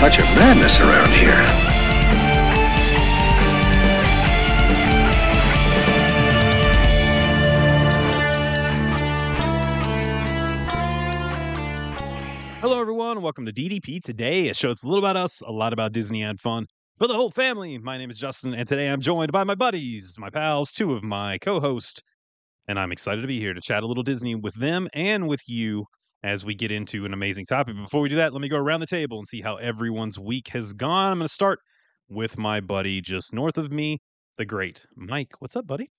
Touch of madness around here. Hello, everyone. Welcome to DDP Today, a show that's a little about us, a lot about Disney and fun for the whole family. My name is Justin, and today I'm joined by my buddies, my pals, two of my co hosts, and I'm excited to be here to chat a little Disney with them and with you as we get into an amazing topic. Before we do that, let me go around the table and see how everyone's week has gone. I'm going to start with my buddy just north of me, the great Mike. What's up, buddy?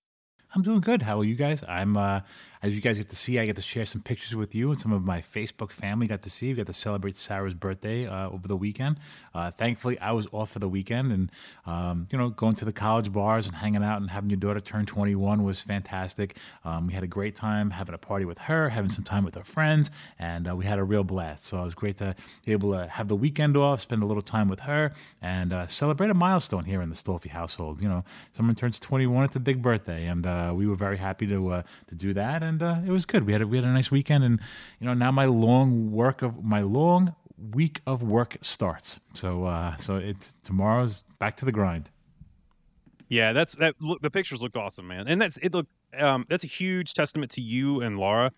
I'm doing good. How are you guys? I'm, uh, as you guys get to see, I get to share some pictures with you and some of my Facebook family got to see. We got to celebrate Sarah's birthday uh, over the weekend. Uh, thankfully, I was off for the weekend, and um, you know, going to the college bars and hanging out and having your daughter turn 21 was fantastic. Um, we had a great time having a party with her, having some time with her friends, and uh, we had a real blast. So it was great to be able to have the weekend off, spend a little time with her, and uh, celebrate a milestone here in the Stolfi household. You know, someone turns 21; it's a big birthday, and uh, we were very happy to uh, to do that, and uh, it was good. We had a, we had a nice weekend, and you know now my long work of my long week of work starts. So uh, so it's tomorrow's back to the grind. Yeah, that's that. Look, the pictures looked awesome, man, and that's it. Look, um, that's a huge testament to you and Laura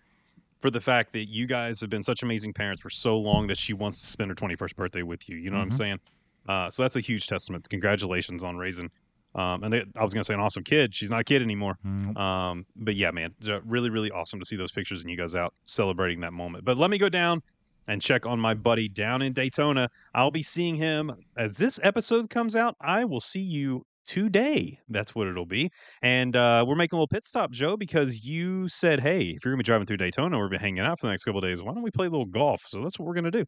for the fact that you guys have been such amazing parents for so long that she wants to spend her 21st birthday with you. You know what I'm Mhm. saying? Uh, so that's a huge testament. Congratulations on raising. Um, and I was gonna say an awesome kid. She's not a kid anymore. Mm, Um, but yeah, man, it's, uh, really, really awesome to see those pictures and you guys out celebrating that moment. But let me go down and check on my buddy down in Daytona. I'll be seeing him as this episode comes out. I will see you today. That's what it'll be. And uh, we're making a little pit stop, Joe, because you said, hey, if you're gonna be driving through Daytona, we're gonna be hanging out for the next couple of days. Why don't we play a little golf? So that's what we're gonna do.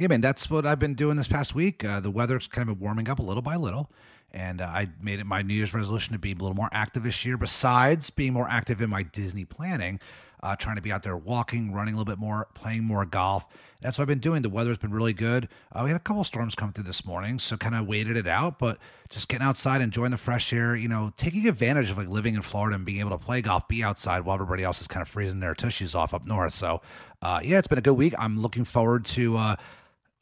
Yeah, man, that's what I've been doing this past week. Uh, the weather's kind of warming up a little by little, and uh, I made it my New Year's resolution to be a little more active this year. Besides being more active in my Disney planning, uh, trying to be out there walking, running a little bit more, playing more golf. That's what I've been doing. The weather's been really good. Uh, we had a couple storms come through this morning, so kind of waited it out. But just getting outside, enjoying the fresh air, you know, taking advantage of like living in Florida and being able to play golf, be outside while everybody else is kind of freezing their tushies off up north. So, uh, yeah, it's been a good week. I'm looking forward to.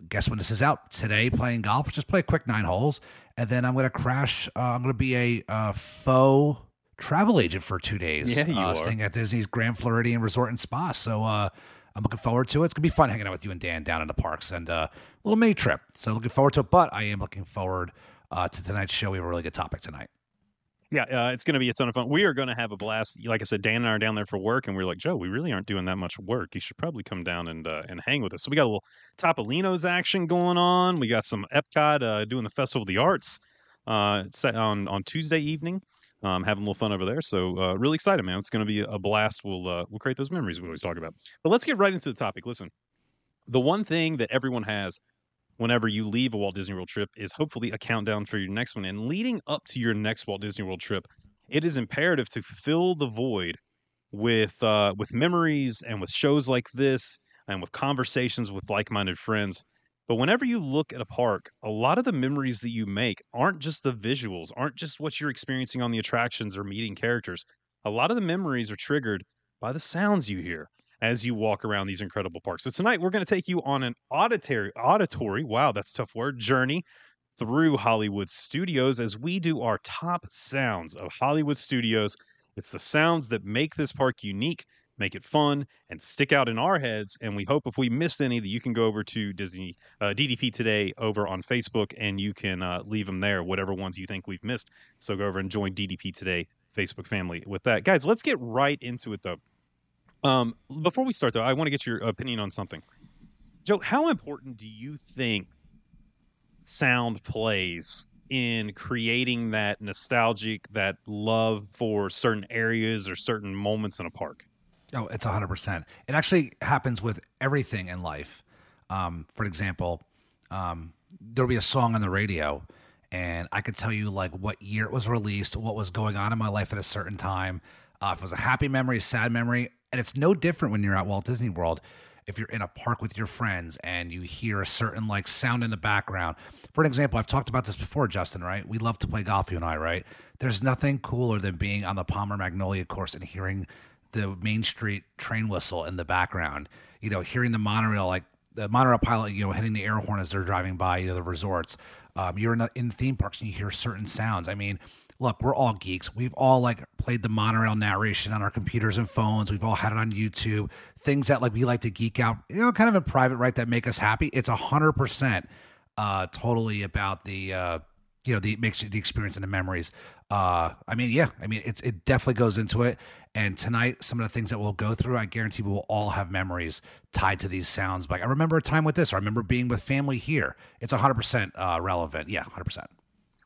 Uh, guess when this is out today playing golf just play a quick nine holes and then i'm going to crash uh, i'm going to be a uh, faux travel agent for two days Yeah, you uh, are. staying at disney's grand floridian resort and spa. So uh, i'm looking forward to it. It's going to be fun hanging out with you and dan down in the parks and uh, a little may trip. So looking forward to it but i am looking forward uh, to tonight's show. We have a really good topic tonight Yeah, uh, it's going to be a ton of fun. We are going to have a blast. Like I said, Dan and I are down there for work, and we are like, Joe, we really aren't doing that much work. You should probably come down and uh, and hang with us. So we got a little Topolino's action going on. We got some Epcot uh, doing the Festival of the Arts uh, set on on Tuesday evening. Um, having a little fun over there. So uh, really excited, man. It's going to be a blast. We'll uh, we'll create those memories we always talk about. But let's get right into the topic. Listen, the one thing that everyone has whenever you leave a Walt Disney World trip is hopefully a countdown for your next one. And leading up to your next Walt Disney World trip, it is imperative to fill the void with uh, with memories and with shows like this and with conversations with like-minded friends. But whenever you look at a park, a lot of the memories that you make aren't just the visuals, aren't just what you're experiencing on the attractions or meeting characters. A lot of the memories are triggered by the sounds you hear as you walk around these incredible parks. So tonight we're going to take you on an auditory auditory, wow, that's a tough word, journey through Hollywood Studios as we do our top sounds of Hollywood Studios. It's the sounds that make this park unique, make it fun, and stick out in our heads. And we hope if we missed any that you can go over to Disney uh, DDP today over on Facebook and you can uh, leave them there, whatever ones you think we've missed. So go over and join DDP today Facebook family with that. Guys, let's get right into it though. Um, before we start though, I want to get your opinion on something. Joe, how important do you think sound plays in creating that nostalgic, that love for certain areas or certain moments in a park? Oh, it's 100%. It actually happens with everything in life. Um, for example, um, there'll be a song on the radio, and I could tell you like what year it was released, what was going on in my life at a certain time, uh, if it was a happy memory, a sad memory, and it's no different when you're at Walt Disney World. If you're in a park with your friends and you hear a certain like sound in the background, for an example, I've talked about this before, Justin. Right? We love to play golf, you and I. Right? There's nothing cooler than being on the Palmer Magnolia course and hearing the Main Street train whistle in the background. You know, hearing the monorail like the monorail pilot, you know, hitting the air horn as they're driving by, you know, the resorts. Um, you're in, in theme parks and you hear certain sounds. I mean, look, we're all geeks. We've all like played the monorail narration on our computers and phones. We've all had it on YouTube. Things that like we like to geek out, you know, kind of in private, right? That make us happy. It's a hundred percent, uh, totally about the, uh, you know, the makes the experience and the memories. Uh, I mean, yeah, I mean, it's it definitely goes into it. And tonight, some of the things that we'll go through, I guarantee we will all have memories tied to these sounds. Like I remember a time with this, or I remember being with family here. It's a hundred percent uh, relevant. Yeah, hundred percent.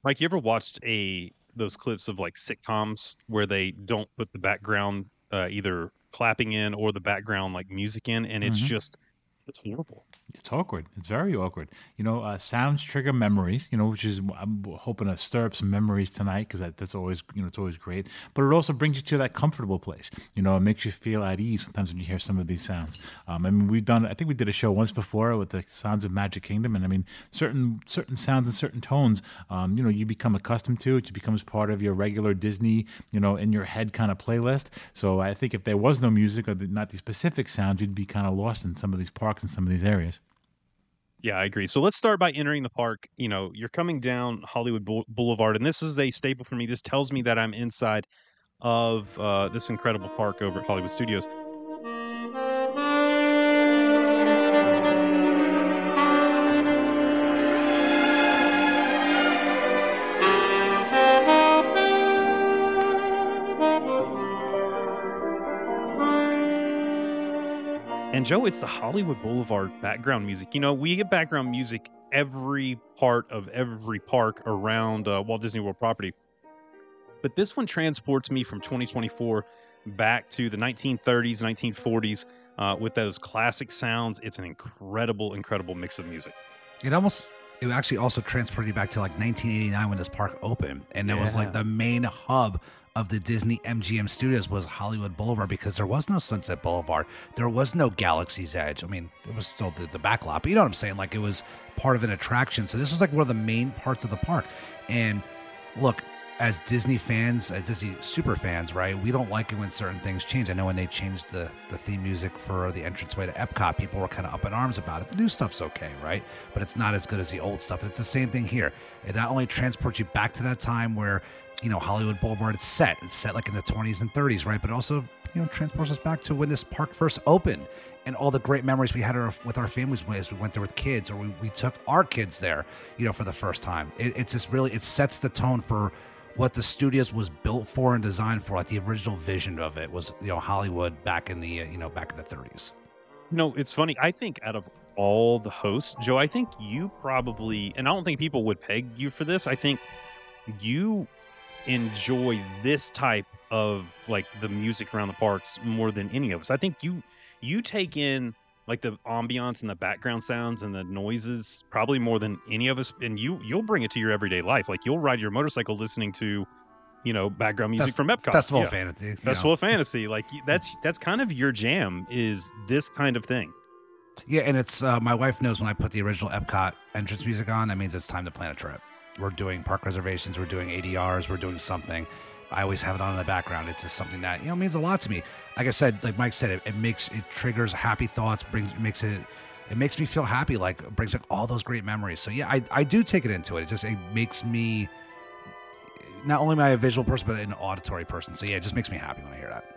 Mike, you ever watched a those clips of like sitcoms where they don't put the background uh, either clapping in or the background like music in, and it's Mhm. just it's horrible. It's awkward. It's very awkward. You know, uh, sounds trigger memories. You know, which is I'm hoping to stir up some memories tonight because that, that's always you know it's always great. But it also brings you to that comfortable place. You know, it makes you feel at ease sometimes when you hear some of these sounds. Um, I mean, we've done. I think we did a show once before with the sounds of Magic Kingdom, and I mean, certain certain sounds and certain tones. Um, you know, you become accustomed to it. It becomes part of your regular Disney. You know, in your head kind of playlist. So I think if there was no music or not these specific sounds, you'd be kind of lost in some of these parks and some of these areas. Yeah, I agree. So let's start by entering the park. You know, you're coming down Hollywood Boulevard, and this is a staple for me. This tells me that I'm inside of uh, this incredible park over at Hollywood Studios. And Joe, it's the Hollywood Boulevard background music. You know, we get background music every part of every park around uh, Walt Disney World property. But this one transports me from 2024 back to the 1930s, 1940s uh, with those classic sounds. It's an incredible, incredible mix of music. It almost it actually also transported you back to like 1989 when this park opened, and it was like the main hub of the Disney MGM studios was Hollywood Boulevard because there was no Sunset Boulevard, there was no Galaxy's Edge. I mean, it was still the, the back lot, but you know what I'm saying? Like it was part of an attraction. So this was like one of the main parts of the park. And look, as Disney fans, as Disney super fans, right? We don't like it when certain things change. I know when they changed the the theme music for the entranceway to Epcot, people were kind of up in arms about it. The new stuff's okay, right? But it's not as good as the old stuff. And it's the same thing here. It not only transports you back to that time where you know Hollywood Boulevard It's set. It's set like in the 20s and 30s, right? But also you know transports us back to when this park first opened and all the great memories we had our, with our families as we went there with kids or we, we took our kids there you know for the first time it, it's just really it sets the tone for what the studios was built for and designed for like the original vision of it was you know hollywood back in the uh, you know back in the 30s No, it's funny. I think out of all the hosts, Joe, I think you probably, and I don't think people would peg you for this. I think you enjoy this type of like the music around the parks more than any of us. I think you you take in like the ambiance and the background sounds and the noises probably more than any of us and you you'll bring it to your everyday life like you'll ride your motorcycle listening to you know background music from epcot festival Yeah. of fantasy festival know. of fantasy like that's that's kind of your jam is this kind of thing Yeah, and it's uh, my wife knows when I put the original Epcot entrance music on, that means it's time to plan a trip. We're doing park reservations, we're doing ADRs, we're doing something. I always have it on in the background. It's just something that you know means a lot to me. Like I said, like Mike said, it, it makes it triggers happy thoughts, brings makes it it makes me feel happy. Like brings back all those great memories. So yeah, I I do take it into it. It just it makes me not only am I a visual person, but an auditory person. So yeah, it just makes me happy when I hear that.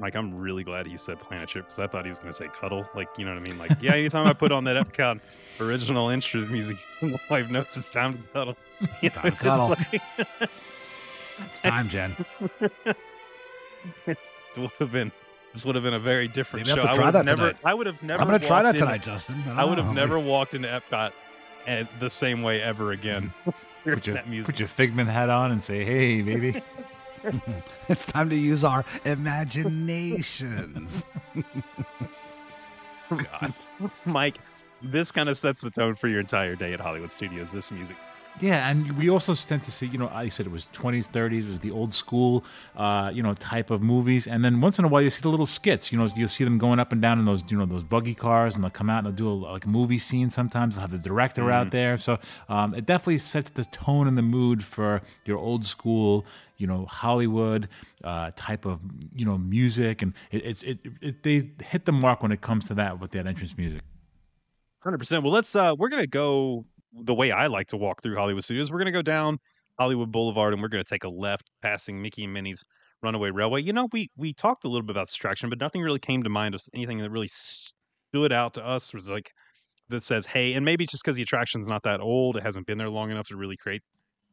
Mike, I'm really glad he said Planet Trip because I thought he was going to say Cuddle. Like, you know what I mean? Like, yeah, anytime I put on that Epcot original intro music, my notes, it's time to cuddle. You know, Time to it's cuddle. like- It's time, Jen. it would have been. This would have been a very different Maybe I show. I would have never. tonight. I would have never. I'm gonna try that walked in- tonight, Justin. I would have never walked into Epcot the same way ever again. Put your, that music. put your figment hat on and say, "Hey, baby." It's time to use our imaginations. God, Mike, this kind of sets the tone for your entire day at Hollywood Studios. This music. Yeah, and we also tend to see, you know, I said it was 20s, 30s, it was the old school, uh, you know, type of movies. And then once in a while, you see the little skits. You know, you'll see them going up and down in those, you know, those buggy cars, and they'll come out and they'll do a, like a movie scene. Sometimes they'll have the director out there. So um, it definitely sets the tone and the mood for your old school, you know, Hollywood uh, type of, you know, music. And it, it's it, it they hit the mark when it comes to that with that entrance music. Hundred percent. Well, let's. uh We're gonna go the way I like to walk through Hollywood Studios. We're gonna go down Hollywood Boulevard, and we're gonna take a left, passing Mickey and Minnie's Runaway Railway. You know, we we talked a little bit about distraction, but nothing really came to mind of anything that really stood out to us. Was like that says, "Hey," and maybe just because the attraction's not that old, it hasn't been there long enough to really create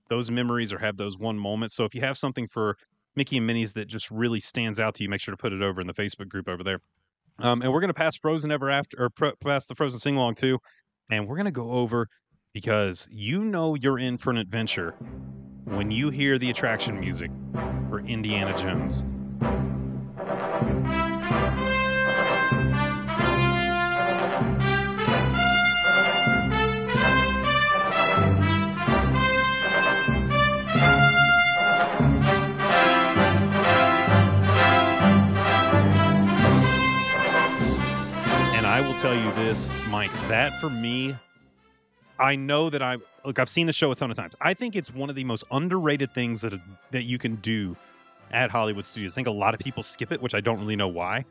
those memories or have those one moments. So if you have something for Mickey and Minnie's that just really stands out to you, make sure to put it over in the Facebook group over there. Um, and we're going to pass Frozen Ever After, or pr- pass the Frozen Sing Along too. And we're going to go over because you know you're in for an adventure when you hear the attraction music for Indiana Jones. And I will tell you this, Mike, that for me, I know that I look. I've seen the show a ton of times. I think it's one of the most underrated things that that you can do at Hollywood Studios. I think a lot of people skip it, which I don't really know why.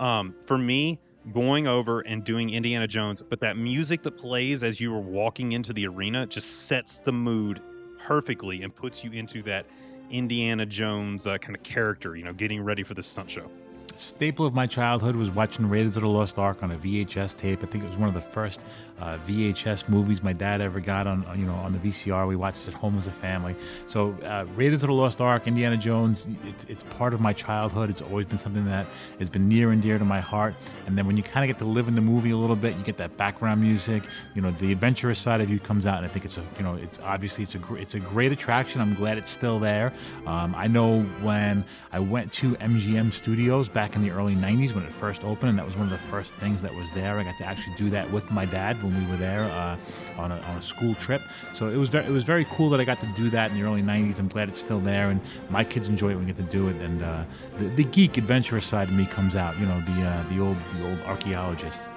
Um, for me, going over and doing Indiana Jones, but that music that plays as you are walking into the arena just sets the mood perfectly and puts you into that Indiana Jones uh, kind of character. You know, getting ready for the stunt show. staple of my childhood was watching Raiders of the Lost Ark on a VHS tape. I think it was one of the first uh, VHS movies my dad ever got on, you know, on the VCR. We watched at home as a family. So uh, Raiders of the Lost Ark, Indiana Jones, it's, it's part of my childhood. It's always been something that has been near and dear to my heart. And then when you kind of get to live in the movie a little bit, you get that background music. You know, the adventurous side of you comes out, and I think it's a, you know, it's obviously it's a gr- it's a great attraction. I'm glad it's still there. Um, I know when I went to MGM Studios back in the early 90s when it first opened, and that was one of the first things that was there. I got to actually do that with my dad when we were there uh, on, a, on a school trip. So it was very it was very cool that I got to do that in the early 90s. I'm glad it's still there, and my kids enjoy it when we get to do it. And uh, the, the geek adventurous side of me comes out. You know, the uh, the old the old archaeologist.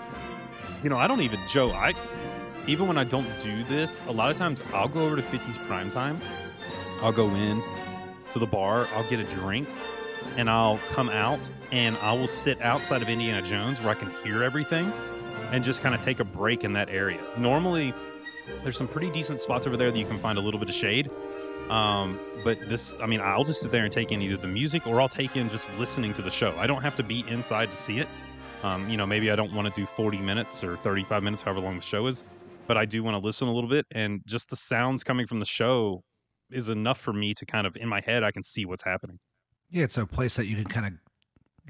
You know, I don't even Joe. I even when I don't do this, a lot of times I'll go over to 50s prime time. I'll go in to the bar. I'll get a drink, and I'll come out and I will sit outside of Indiana Jones where I can hear everything, and just kind of take a break in that area. Normally, there's some pretty decent spots over there that you can find a little bit of shade. Um, but this, I mean, I'll just sit there and take in either the music or I'll take in just listening to the show. I don't have to be inside to see it. Um, you know, maybe I don't want to do 40 minutes or 35 minutes, however long the show is, but I do want to listen a little bit. And just the sounds coming from the show is enough for me to kind of, in my head, I can see what's happening. Yeah, it's a place that you can kind of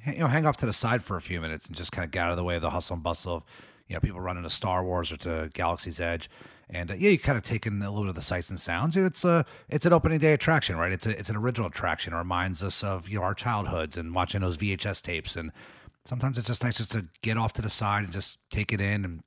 you know hang off to the side for a few minutes and just kind of get out of the way of the hustle and bustle of you know people running to Star Wars or to Galaxy's Edge. And uh, yeah, you kind of take in a little bit of the sights and sounds. It's a it's an opening day attraction, right? It's a it's an original attraction. It reminds us of you know our childhoods and watching those VHS tapes. And sometimes it's just nice just to get off to the side and just take it in and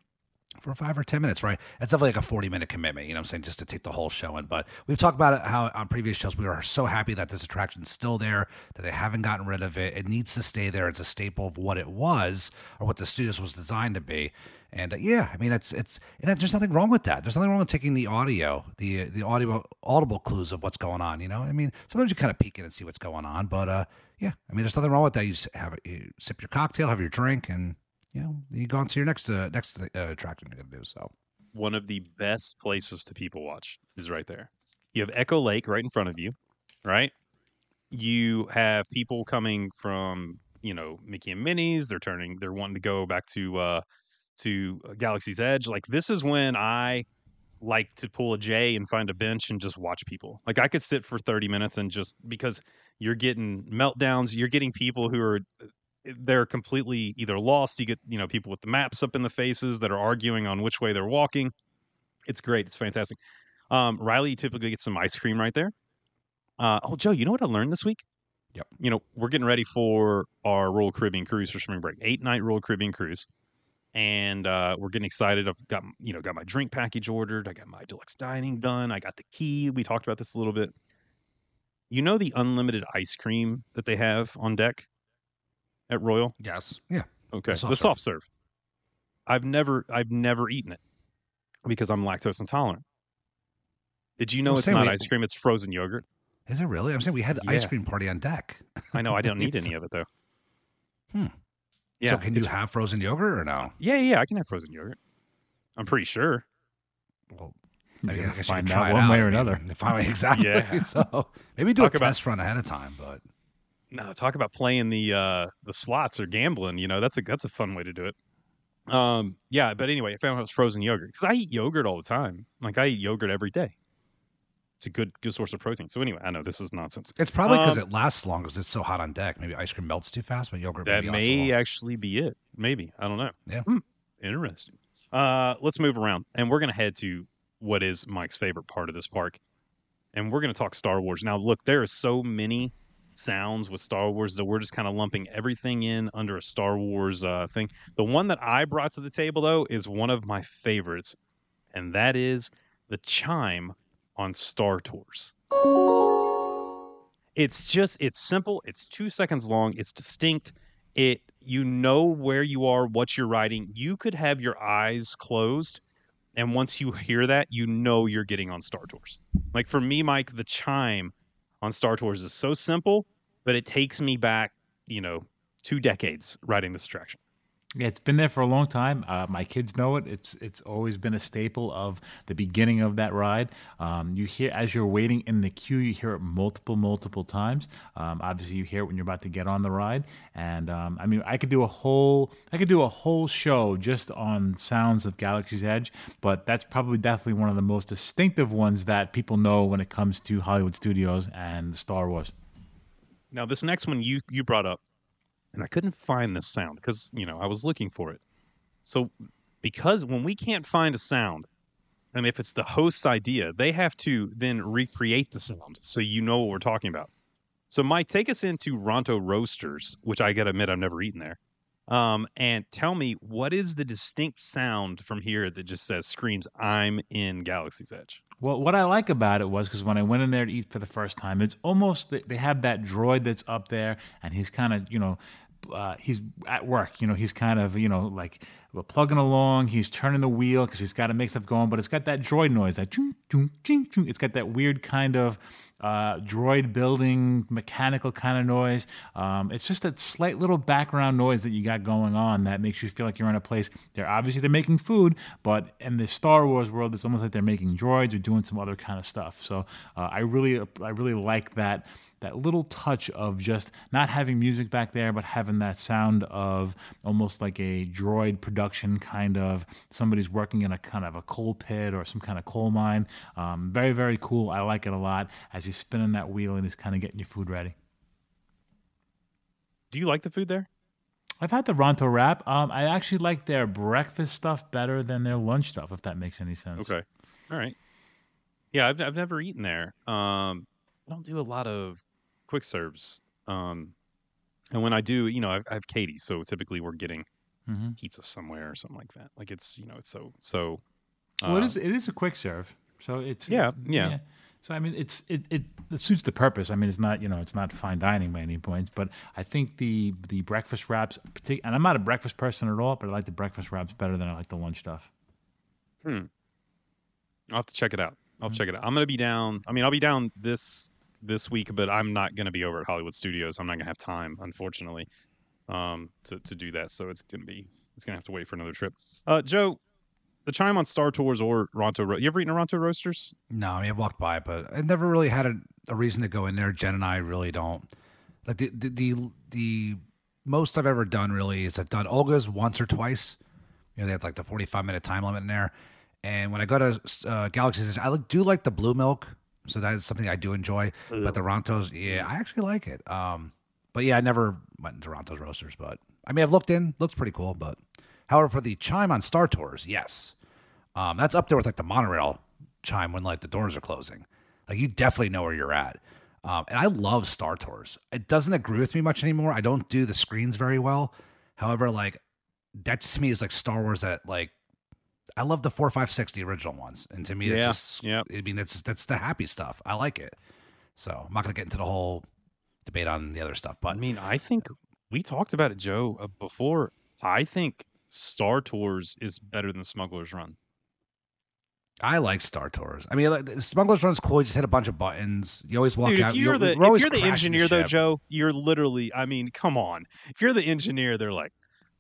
for five or ten minutes, right? It's definitely like a forty minute commitment, you know what I'm saying, just to take the whole show in. But we've talked about it how on previous shows we are so happy that this attraction's still there, that they haven't gotten rid of it. It needs to stay there. It's a staple of what it was or what the studios was designed to be. And uh, yeah, I mean it's it's and there's nothing wrong with that. There's nothing wrong with taking the audio, the the audio audible clues of what's going on. You know, I mean sometimes you kind of peek in and see what's going on, but uh, yeah, I mean there's nothing wrong with that. You have you sip your cocktail, have your drink, and you know you go on to your next uh, next uh, attraction you're gonna do. So One of the best places to people watch is right there. You have Echo Lake right in front of you, right? You have people coming from, you know, Mickey and Minnie's. They're turning, they're wanting to go back to, uh, to Galaxy's Edge. Like this is when I like to pull a J and find a bench and just watch people. Like I could sit for 30 minutes and just because you're getting meltdowns, you're getting people who are they're completely either lost. You get, you know, people with the maps up in the faces that are arguing on which way they're walking. It's great. It's fantastic. Um, Riley, typically get some ice cream right there. Uh, oh, Joe, you know what I learned this week? Yep. You know, we're getting ready for our Royal Caribbean cruise for spring break, eight night Royal Caribbean cruise. and uh, we're getting excited. I've got you know got my drink package ordered. I got my deluxe dining done. I got the key. We talked about this a little bit. You know the unlimited ice cream that they have on deck at Royal. Yes. Yeah. Okay, The the soft soft, serve. I've never I've never eaten it because I'm lactose intolerant. Did you know Well, it's not we- ice cream? It's frozen yogurt. Is it really? I'm saying we had the ice cream party on deck. I know I don't need any of it though. Hmm. Yeah. so can you have frozen yogurt or no? Yeah, yeah, yeah, I can have frozen yogurt. I'm pretty sure. Well, You're I gonna guess find could out try it one way out. or I mean, another. if I- exactly. Yeah. So maybe do Talk a about- test run ahead of time, but No, talk about playing the uh the slots or gambling. You know, that's a that's a fun way to do it. Um, yeah, but anyway, I found out it was frozen yogurt because I eat yogurt all the time. Like I eat yogurt every day. It's a good good source of protein. So anyway, I know this is nonsense. it's probably because Um, it lasts long because it's so hot on deck. Maybe ice cream melts too fast, but yogurt That may actually be it. Maybe I don't know. Yeah. Hmm, interesting. Uh, let's move around, and we're gonna head to what is Mike's favorite part of this park, and we're gonna talk Star Wars. Now, look, there are so many sounds with Star Wars that we're just kind of lumping everything in under a Star Wars uh, thing. The one that I brought to the table though is one of my favorites, and that is the chime on Star Tours. It's just it's simple. It's two seconds long. It's distinct. It you know where you are, what you're riding. You could have your eyes closed, and once you hear that, you know you're getting on Star Tours. Like for me, Mike, the chime on Star Tours is so simple, but it takes me back, you know, two decades riding this attraction. Yeah, it's been there for a long time. Uh, my kids know it. It's it's always been a staple of the beginning of that ride. Um, you hear as you're waiting in the queue, you hear it multiple, multiple times. Um, obviously, you hear it when you're about to get on the ride. And um, I mean, I could do a whole I could do a whole show just on sounds of Galaxy's Edge, but that's probably definitely one of the most distinctive ones that people know when it comes to Hollywood Studios and Star Wars. Now, this next one you you brought up, and I couldn't find this sound because you know I was looking for it. So, because when we can't find a sound, and if it's the host's idea, they have to then recreate the sound so you know what we're talking about. So, Mike, take us into Ronto Roasters, which I gotta admit I've never eaten there, um, and tell me what is the distinct sound from here that just says screams "I'm in Galaxy's Edge." Well, what I like about it was because when I went in there to eat for the first time, it's almost they have that droid that's up there, and he's kind of you know. Uh, he's at work, you know. He's kind of, you know, like we're plugging along. He's turning the wheel because he's got to make stuff going, but it's got that droid noise, that ching, ching, ching, ching. It's got that weird kind of uh, droid building, mechanical kind of noise. Um, it's just that slight little background noise that you got going on that makes you feel like you're in a place. They're obviously they're making food, but in the Star Wars world, it's almost like they're making droids or doing some other kind of stuff. So uh, I really, I really like that that little touch of just not having music back there, but having that sound of almost like a droid production kind of somebody's working in a kind of a coal pit or some kind of coal mine. Um, very, very cool. I like it a lot as he's spinning that wheel and he's kind of getting your food ready. Do you like the food there? I've had the Ronto wrap. Um, I actually like their breakfast stuff better than their lunch stuff, if that makes any sense. Okay. All right. Yeah, I've I've never eaten there. Um, I don't do a lot of quick serves. Um, and when I do, you know, I, I have Katie, so typically we're getting hmm pizza somewhere or something like that. Like it's, you know, it's so so. Well, it uh, is. It is a quick serve, so it's Yeah, yeah. So I mean, it's it, it it suits the purpose. I mean, it's not you know it's not fine dining by any points, but I think the the breakfast wraps, partic- and I'm not a breakfast person at all, but I like the breakfast wraps better than I like the lunch stuff. Hmm. I'll have to check it out. Mm-hmm. I'll check it out. I'm gonna be down. I mean, I'll be down this this week, but I'm not gonna be over at Hollywood Studios. I'm not gonna have time, unfortunately, um, to to do that. So it's gonna be it's gonna have to wait for another trip. Uh, Joe, the chime on Star Tours or Ronto. Ro- you ever eaten a Ronto Roasters? No, I mean I've walked by, but I never really had a, a reason to go in there. Jen and I really don't like the, the the the most I've ever done really is I've done Oga's once or twice. You know they have like the forty five minute time limit in there, and when I go to uh, Galaxy's, I do like the blue milk, so that is something I do enjoy. But the Rontos, yeah, I actually like it. Um, but yeah, I never went into Ronto's roasters, but I mean I've looked in, looks pretty cool. But however, for the chime on Star Tours, yes, um, that's up there with like the monorail chime when like the doors are closing. Like you definitely know where you're at. Um, and I love Star Tours. It doesn't agree with me much anymore. I don't do the screens very well. However, like that to me is like Star Wars that like I love the four, five, six, the original ones, and to me, it's Yeah, just yep. I mean, it's that's the happy stuff. I like it. So I'm not gonna get into the whole debate on the other stuff, But I mean, I think we talked about it, Joe, uh, before. I think Star Tours is better than Smuggler's Run. I like Star Tours. I mean, like, the Smuggler's Run's cool. You just hit a bunch of buttons. You always walk Dude, out. if you're you- the if you're the engineer though. Joe, you're literally. I mean, come on. If you're the engineer, they're like,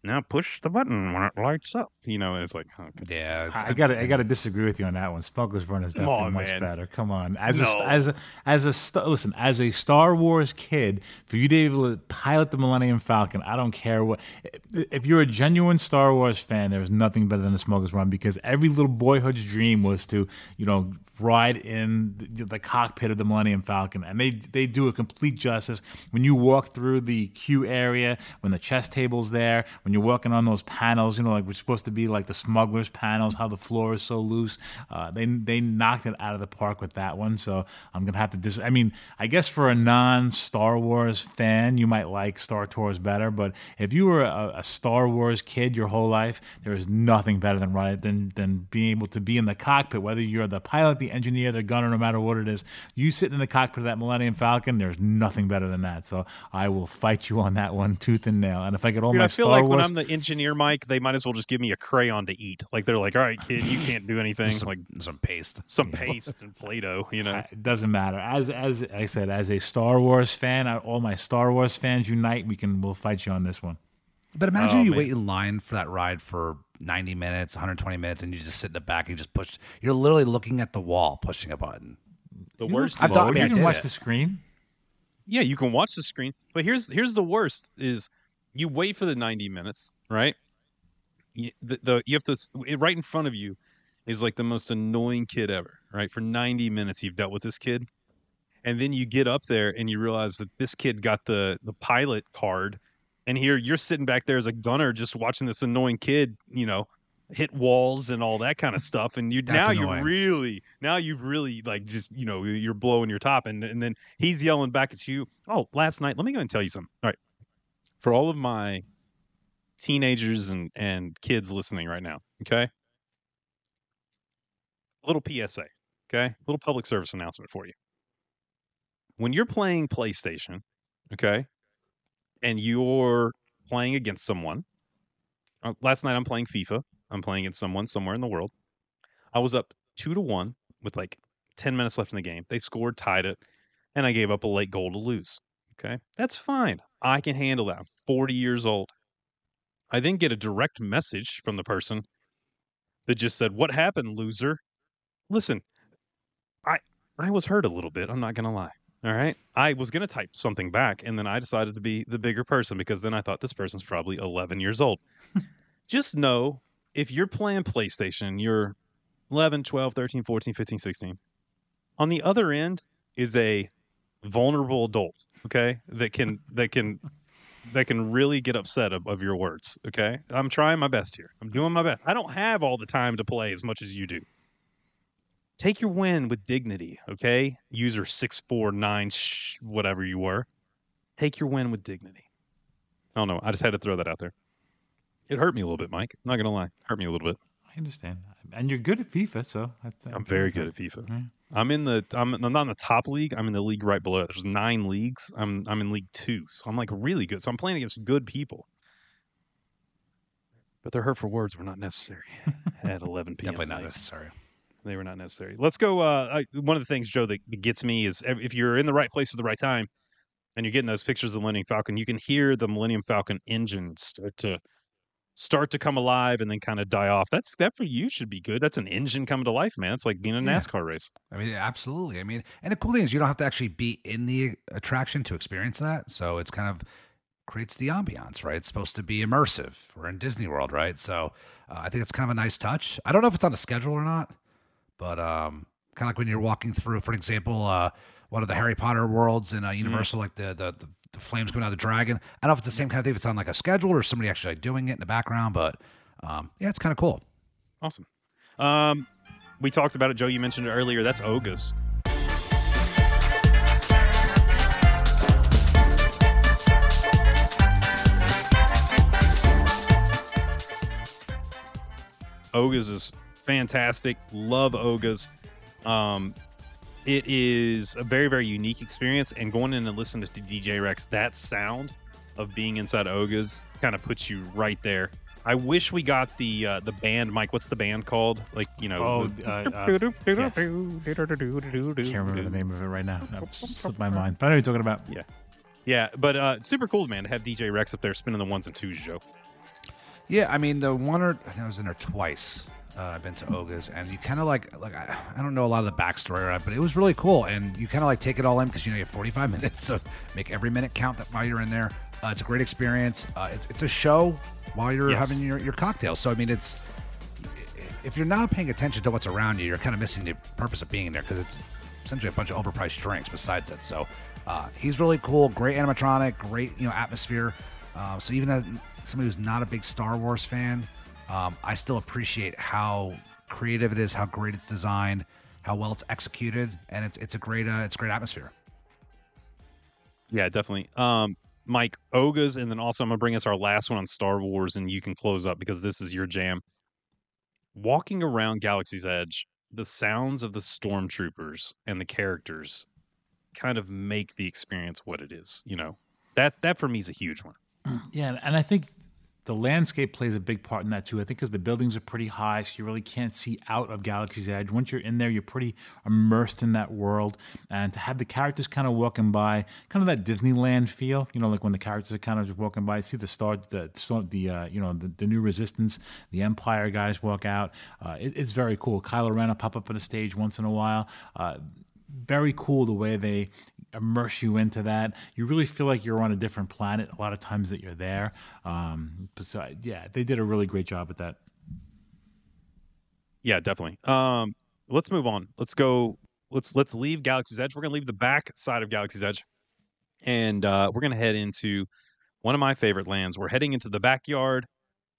now push the button when it lights up. You know, and it's like, okay. Yeah, it's- I gotta, I gotta disagree with you on that one. Smuggler's Run is definitely on, much man. better. Come on, as No. a, as a, as a, st- listen, as a Star Wars kid, for you to be able to pilot the Millennium Falcon, I don't care what. If you're a genuine Star Wars fan, there's nothing better than the Smuggler's Run because every little boyhood's dream was to, you know, ride in the, the cockpit of the Millennium Falcon, and they they do a complete justice when you walk through the queue area, when the chess table's there, when you're walking on those panels, you know, like we're supposed to be like the smugglers panels, how the floor is so loose. Uh, they they knocked it out of the park with that one. So I'm gonna have to dis. I mean, I guess for a non Star Wars fan, you might like Star Tours better, but if you were a, a Star Wars kid your whole life, there is nothing better than right than than being able to be in the cockpit, whether you're the pilot, the engineer, the gunner, no matter what it is. You sitting in the cockpit of that Millennium Falcon, there's nothing better than that. So I will fight you on that one, tooth and nail. And if I get all Dude, my Star like Wars, when I'm the engineer, Mike, they might as well just give me a crayon to eat. Like they're like, all right, kid, you can't do anything. some, like some paste. some paste and Play-Doh, you know. Uh, it doesn't matter. As as I said, as a Star Wars fan, I- all my Star Wars fans unite. We can we'll fight you on this one. But imagine Oh, you man. wait in line for that ride for 90 minutes, 120 minutes, and you just sit in the back and you just push. You're literally looking at the wall, pushing a button. The You worst look- I've thought- all, I mean, you I can watch it. the screen. yeah, you can watch the screen, but here's here's the worst: is you wait for the 90 minutes, right? You, the, the you have to it- right in front of you is like the most annoying kid ever, right? For 90 minutes, you've dealt with this kid, and then you get up there and you realize that this kid got the the pilot card, and here you're sitting back there as a gunner, just watching this annoying kid, you know, hit walls and all that kind of stuff, and you That's now you're really now you've really like just you know you're blowing your top, and and then he's yelling back at you. Oh, last night, let me go and tell you something. All right, for all of my teenagers and and kids listening right now, okay, little PSA, okay, little public service announcement for you. When you're playing PlayStation, okay, and you're playing against someone. Uh, last night I'm playing FIFA. I'm playing against someone somewhere in the world. I was up two to one with like 10 minutes left in the game. They scored, tied it, and I gave up a late goal to lose. Okay. That's fine. I can handle that. I'm 40 years old. I then get a direct message from the person that just said, What happened, loser? Listen, I I was hurt a little bit. I'm not gonna lie. All right. I was gonna type something back, and then I decided to be the bigger person because then I thought this person's probably 11 years old. just know if you're playing PlayStation, you're 11, 12, 13, 14, 15, 16. On the other end is a vulnerable adult, okay? That can that can that can really get upset of, of your words, okay? I'm trying my best here. I'm doing my best. I don't have all the time to play as much as you do. Take your win with dignity, okay? User 649 sh- whatever you were. Take your win with dignity. I don't know. I just had to throw that out there. It hurt me a little bit, Mike. I'm not gonna lie. Hurt me a little bit. I understand, and you're good at FIFA, so that's, I'm very good at FIFA. Yeah. I'm in the I'm, I'm not in the top league. I'm in the league right below. it. There's nine leagues. I'm I'm in league two, so I'm like really good. So I'm playing against good people. But their hurtful words were not necessary at 11 p.m. Definitely not necessary. They were not necessary. Let's go. Uh, I, one of the things, Joe, that gets me is if you're in the right place at the right time, and you're getting those pictures of the Millennium Falcon, you can hear the Millennium Falcon engine start to start to come alive and then kind of die off. That's that for you should be good. That's an engine coming to life, man. It's like being in a Yeah. NASCAR race. I mean, absolutely. I mean, and the cool thing is you don't have to actually be in the attraction to experience that. So it's kind of creates the ambiance, right? It's supposed to be immersive. We're in Disney World, right? So uh, I think it's kind of a nice touch. I don't know if it's on the schedule or not, but um, kind of like when you're walking through, for example, uh, one of the Harry Potter worlds in uh, Universal, like the, the the the flames coming out of the dragon. I don't know if it's the same kind of thing. If it's on like a schedule or somebody actually like doing it in the background, but um, yeah, it's kind of cool. Awesome. Um, we talked about it, Joe. You mentioned it earlier. That's Oga's. Oga's is fantastic. Love Oga's. Um, it is a very very unique experience, and going in and listening to DJ Rex, that sound of being inside Oga's kind of puts you right there. I wish we got the uh, the band, Mike. What's the band called? Like you know, Oh, the- uh, uh, yes. Can't remember the name of it right now. That slipped my mind. But I know what you're talking about. Yeah, Yeah, but uh, super cool, man, to have DJ Rex up there spinning the ones and twos, Joe. Yeah, I mean the one or I think I was in there twice. Uh, I've been to Oga's, and you kind of like like I, I don't know a lot of the backstory, right, but it was really cool, and you kind of like take it all in because you know you have 45 minutes, so make every minute count that while you're in there. Uh, it's a great experience. Uh, it's it's a show while you're Yes. having your your cocktail. So I mean, it's if you're not paying attention to what's around you, you're kind of missing the purpose of being there because it's essentially a bunch of overpriced drinks besides it. So uh, he's really cool, great animatronic, great you know atmosphere. Uh, so even as somebody who's not a big Star Wars fan, um, I still appreciate how creative it is, how great it's designed, how well it's executed, and it's it's a great uh, it's a great atmosphere. Yeah, definitely. Um, Mike Oga's, and then also I'm gonna bring us our last one on Star Wars, and you can close up because this is your jam. Walking around Galaxy's Edge, the sounds of the stormtroopers and the characters kind of make the experience what it is. You know, that that for me is a huge one. Yeah, and I think the landscape plays a big part in that too. I think because the buildings are pretty high, so you really can't see out of Galaxy's Edge. Once you're in there, you're pretty immersed in that world, and to have the characters kind of walking by, kind of that Disneyland feel. You know, like when the characters are kind of just walking by, see the star, the the, uh, you know the, the new Resistance, the Empire guys walk out. Uh, it, it's very cool. Kylo Ren will pop up on the stage once in a while. Uh, very cool the way they immerse you into that. You really feel like you're on a different planet a lot of times that you're there. Um, but so yeah, they did a really great job with that. Yeah, definitely. Um, let's move on. Let's go. Let's let's leave Galaxy's Edge. We're gonna leave the back side of Galaxy's Edge, and uh, we're gonna head into one of my favorite lands. We're heading into the backyard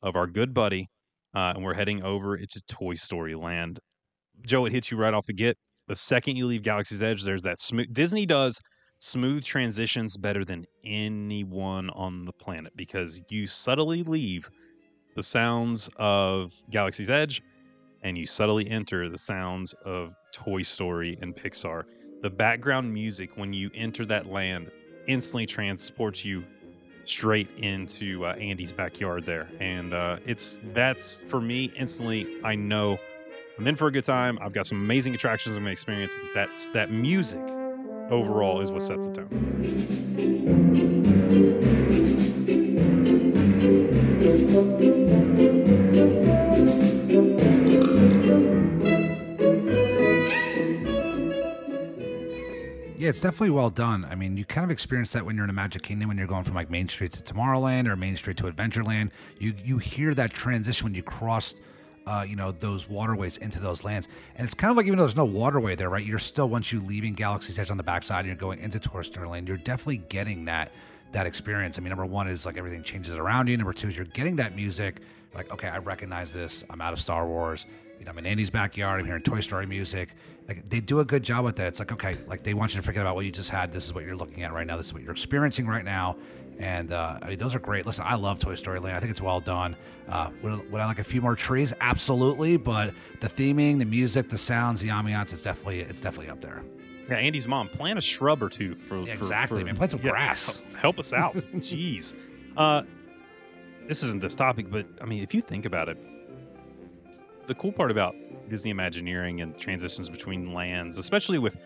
of our good buddy, uh, and we're heading over into Toy Story Land. Joe, it hits you right off the get. The second you leave Galaxy's Edge, there's that smooth. Disney does smooth transitions better than anyone on the planet because you subtly leave the sounds of Galaxy's Edge and you subtly enter the sounds of Toy Story and Pixar. The background music when you enter that land instantly transports you straight into uh, Andy's backyard there, and uh, it's that's for me instantly. I know I'm in for a good time. I've got some amazing attractions in my experience. But that's that music overall is what sets the tone. Yeah, it's definitely well done. I mean, you kind of experience that when you're in a Magic Kingdom when you're going from like Main Street to Tomorrowland or Main Street to Adventureland. You you hear that transition when you cross, uh, you know, those waterways into those lands, and it's kind of like even though there's no waterway there, right? You're still once you leaving Galaxy's Edge on the backside and you're going into Story Land, you're definitely getting that that experience. I mean, number one is like everything changes around you. Number two is you're getting that music. Like, okay, I recognize this. I'm out of Star Wars. You know, I'm in Andy's backyard. I'm hearing Toy Story music. Like, they do a good job with that. It's like, okay, like they want you to forget about what you just had. This is what you're looking at right now. This is what you're experiencing right now. And uh, I mean, those are great. Listen, I love Toy Story Land. I think it's well done. Uh, would, would I like a few more trees? Absolutely. But the theming, the music, the sounds, the ambiance, it's definitely it's definitely up there. Yeah, Andy's mom, plant a shrub or two for Yeah, exactly, for- man. Plant some yeah, grass. Help us out, jeez. Uh, this isn't this topic, but I mean, if you think about it, the cool part about Disney Imagineering and transitions between lands, especially with,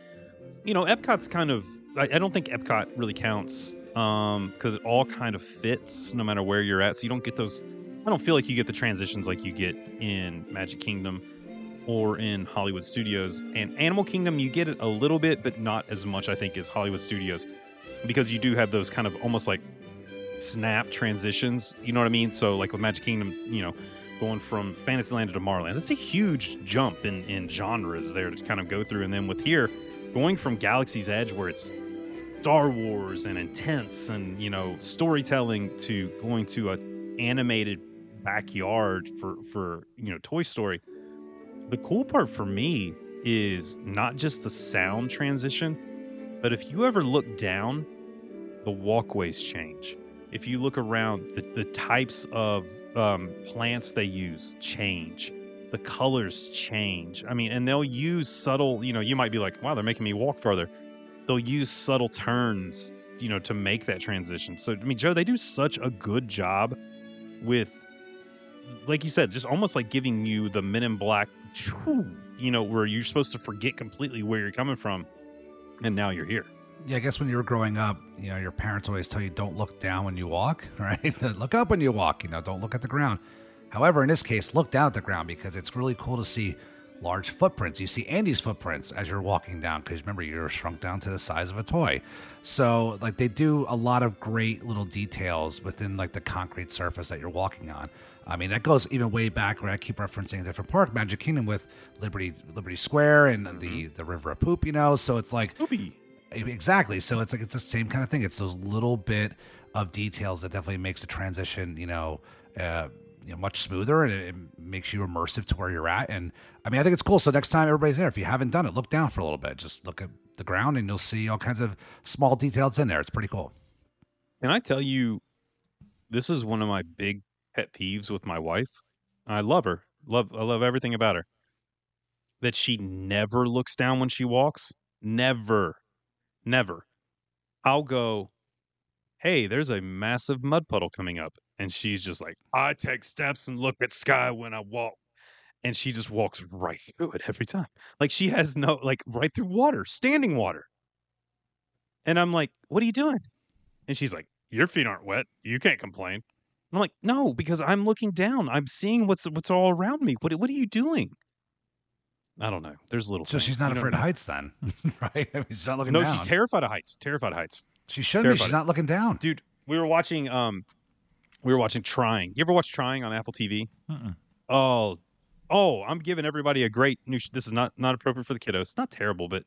you know, Epcot's kind of. I, I don't think Epcot really counts Um, because it all kind of fits no matter where you're at. So you don't get those. I don't feel like you get the transitions like you get in Magic Kingdom or in Hollywood Studios. And Animal Kingdom, you get it a little bit, but not as much, I think, as Hollywood Studios, because you do have those kind of almost like snap transitions. You know what I mean? So, like with Magic Kingdom, you know, going from Fantasyland to Tomorrowland, that's a huge jump in in genres there to kind of go through. And then with here, going from Galaxy's Edge, where it's Star Wars and intense and you know storytelling, to going to a animated backyard for for you know Toy Story the cool part for me is not just the sound transition, but if you ever look down, the walkways change. If you look around, the, the types of um, plants they use change. the colors change. I mean, and they'll use subtle, you know, you might be like, wow, they're making me walk farther. They'll use subtle turns, you know, to make that transition. So, I mean, Joe, they do such a good job with, like you said, just almost like giving you the Men in Black, you know, where you're supposed to forget completely where you're coming from. And now you're here. Yeah, I guess when you were growing up, you know, your parents always tell you don't look down when you walk, right? look up when you walk, you know, don't look at the ground. However, in this case, look down at the ground because it's really cool to see large footprints. You see Andy's footprints as you're walking down because remember you're shrunk down to the size of a toy. So like they do a lot of great little details within like the concrete surface that you're walking on. I mean that goes even way back where I keep referencing a different park, Magic Kingdom with Liberty Liberty Square and mm-hmm. the the River of Poop. You know, so it's like Poopy. exactly. So it's like it's the same kind of thing. It's those little bit of details that definitely makes a transition. You know. Uh, you know, much smoother and it, makes you immersive to where you're at. And I mean, I think it's cool. So next time everybody's there, if you haven't done it, look down for a little bit. Just look at the ground and you'll see all kinds of small details in there. It's pretty cool. Can I tell you, this is one of my big pet peeves with my wife. I love her. Love I love everything about her. That she never looks down when she walks. Never. Never. I'll go, hey, there's a massive mud puddle coming up. And she's just like, I take steps and look at sky when I walk. And she just walks right through it every time. Like she has no, like right through water, standing water. And I'm like, what are you doing? And she's like, your feet aren't wet. You can't complain. I'm like, no, because I'm looking down. I'm seeing what's what's all around me. What what are you doing? I don't know. There's little. So things. she's not You afraid of heights, then, right? I mean, she's not looking No, down. she's terrified of heights. Terrified of heights. She shouldn't be. She's not looking down. dude we were watching um we were watching trying. You ever watch trying on apple tv Mm-mm. oh oh i'm giving everybody a great new sh- this is not not appropriate for the kiddos. It's not terrible but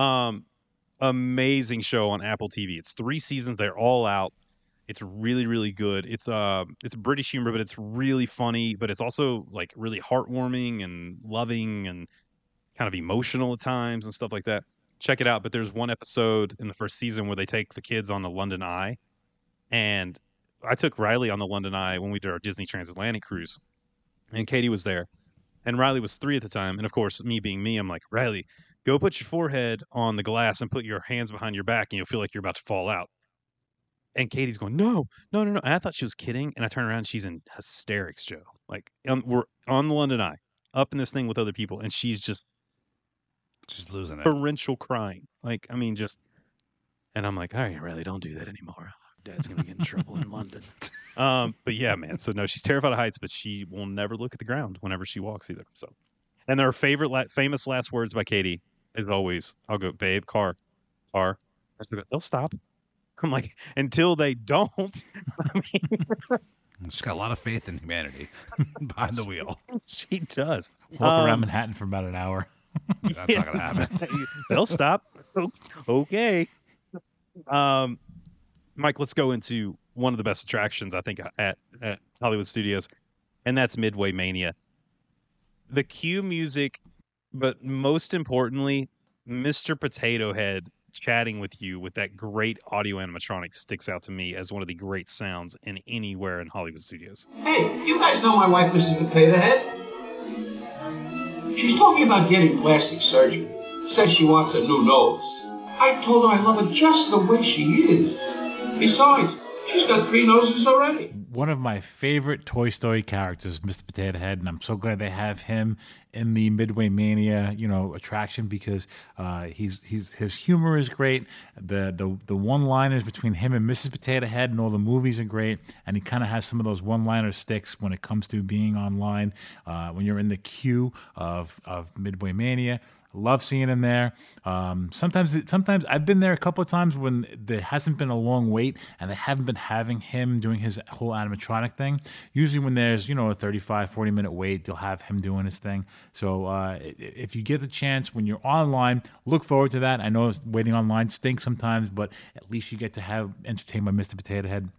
um amazing show on apple tv it's three seasons. They're all out. It's really really good. It's uh it's british humor but it's really funny but it's also like really heartwarming and loving and kind of emotional at times and stuff like that check it out but there's one episode in the first season where they take the kids on the london eye and I took Riley on the London Eye when we did our Disney Transatlantic cruise, and Katie was there, and Riley was three at the time, and of course, me being me, I'm like, Riley, go put your forehead on the glass and put your hands behind your back, and you'll feel like you're about to fall out. And Katie's going, no, no, no, no. And I thought she was kidding, and I turn around, and she's in hysterics, Joe. Like, um, we're on the London Eye, up in this thing with other people, and she's just She's losing it. torrential crying. Like, I mean, just. And I'm like, all right, Riley, don't do that anymore. Dad's gonna get in trouble in London. Um, but yeah, man. So no, she's terrified of heights, but she will never look at the ground whenever she walks either. So, and her favorite, la- famous last words by Katie is always, "I'll go, babe, car, car." They'll stop. I'm like, until they don't. I mean, She's got a lot of faith in humanity behind the wheel. she does. Walk around Um, Manhattan for about an hour. That's not gonna happen. They'll stop. okay. Um, Mike, let's go into one of the best attractions I think at, at Hollywood Studios, and that's Midway Mania. The cue music, but most importantly, Mr. Potato Head chatting with you with that great audio animatronic sticks out to me as one of the great sounds in anywhere in Hollywood Studios. Hey, you guys know my wife, Mrs. Potato Head? She's talking about getting plastic surgery. Says she wants a new nose. I told her I love her just the way she is. Besides, she's got three noses already. One of my favorite Toy Story characters, Mr. Potato Head, and I'm so glad they have him in the Midway Mania, you know, attraction because uh, he's he's his humor is great. The the the one liners between him and Mrs. Potato Head and all the movies are great, and he kind of has some of those one liner sticks when it comes to being online. Uh, when you're in the queue of of Midway Mania. Love seeing him there. Um, sometimes, it- sometimes I've been there a couple of times when there hasn't been a long wait and they haven't been having him doing his whole animatronic thing. Usually, when there's you know a 35, 40 minute wait, they'll have him doing his thing. So uh, if you get the chance when you're online, look forward to that. I know waiting online stinks sometimes, but at least you get to have entertained by Mr. Potato Head,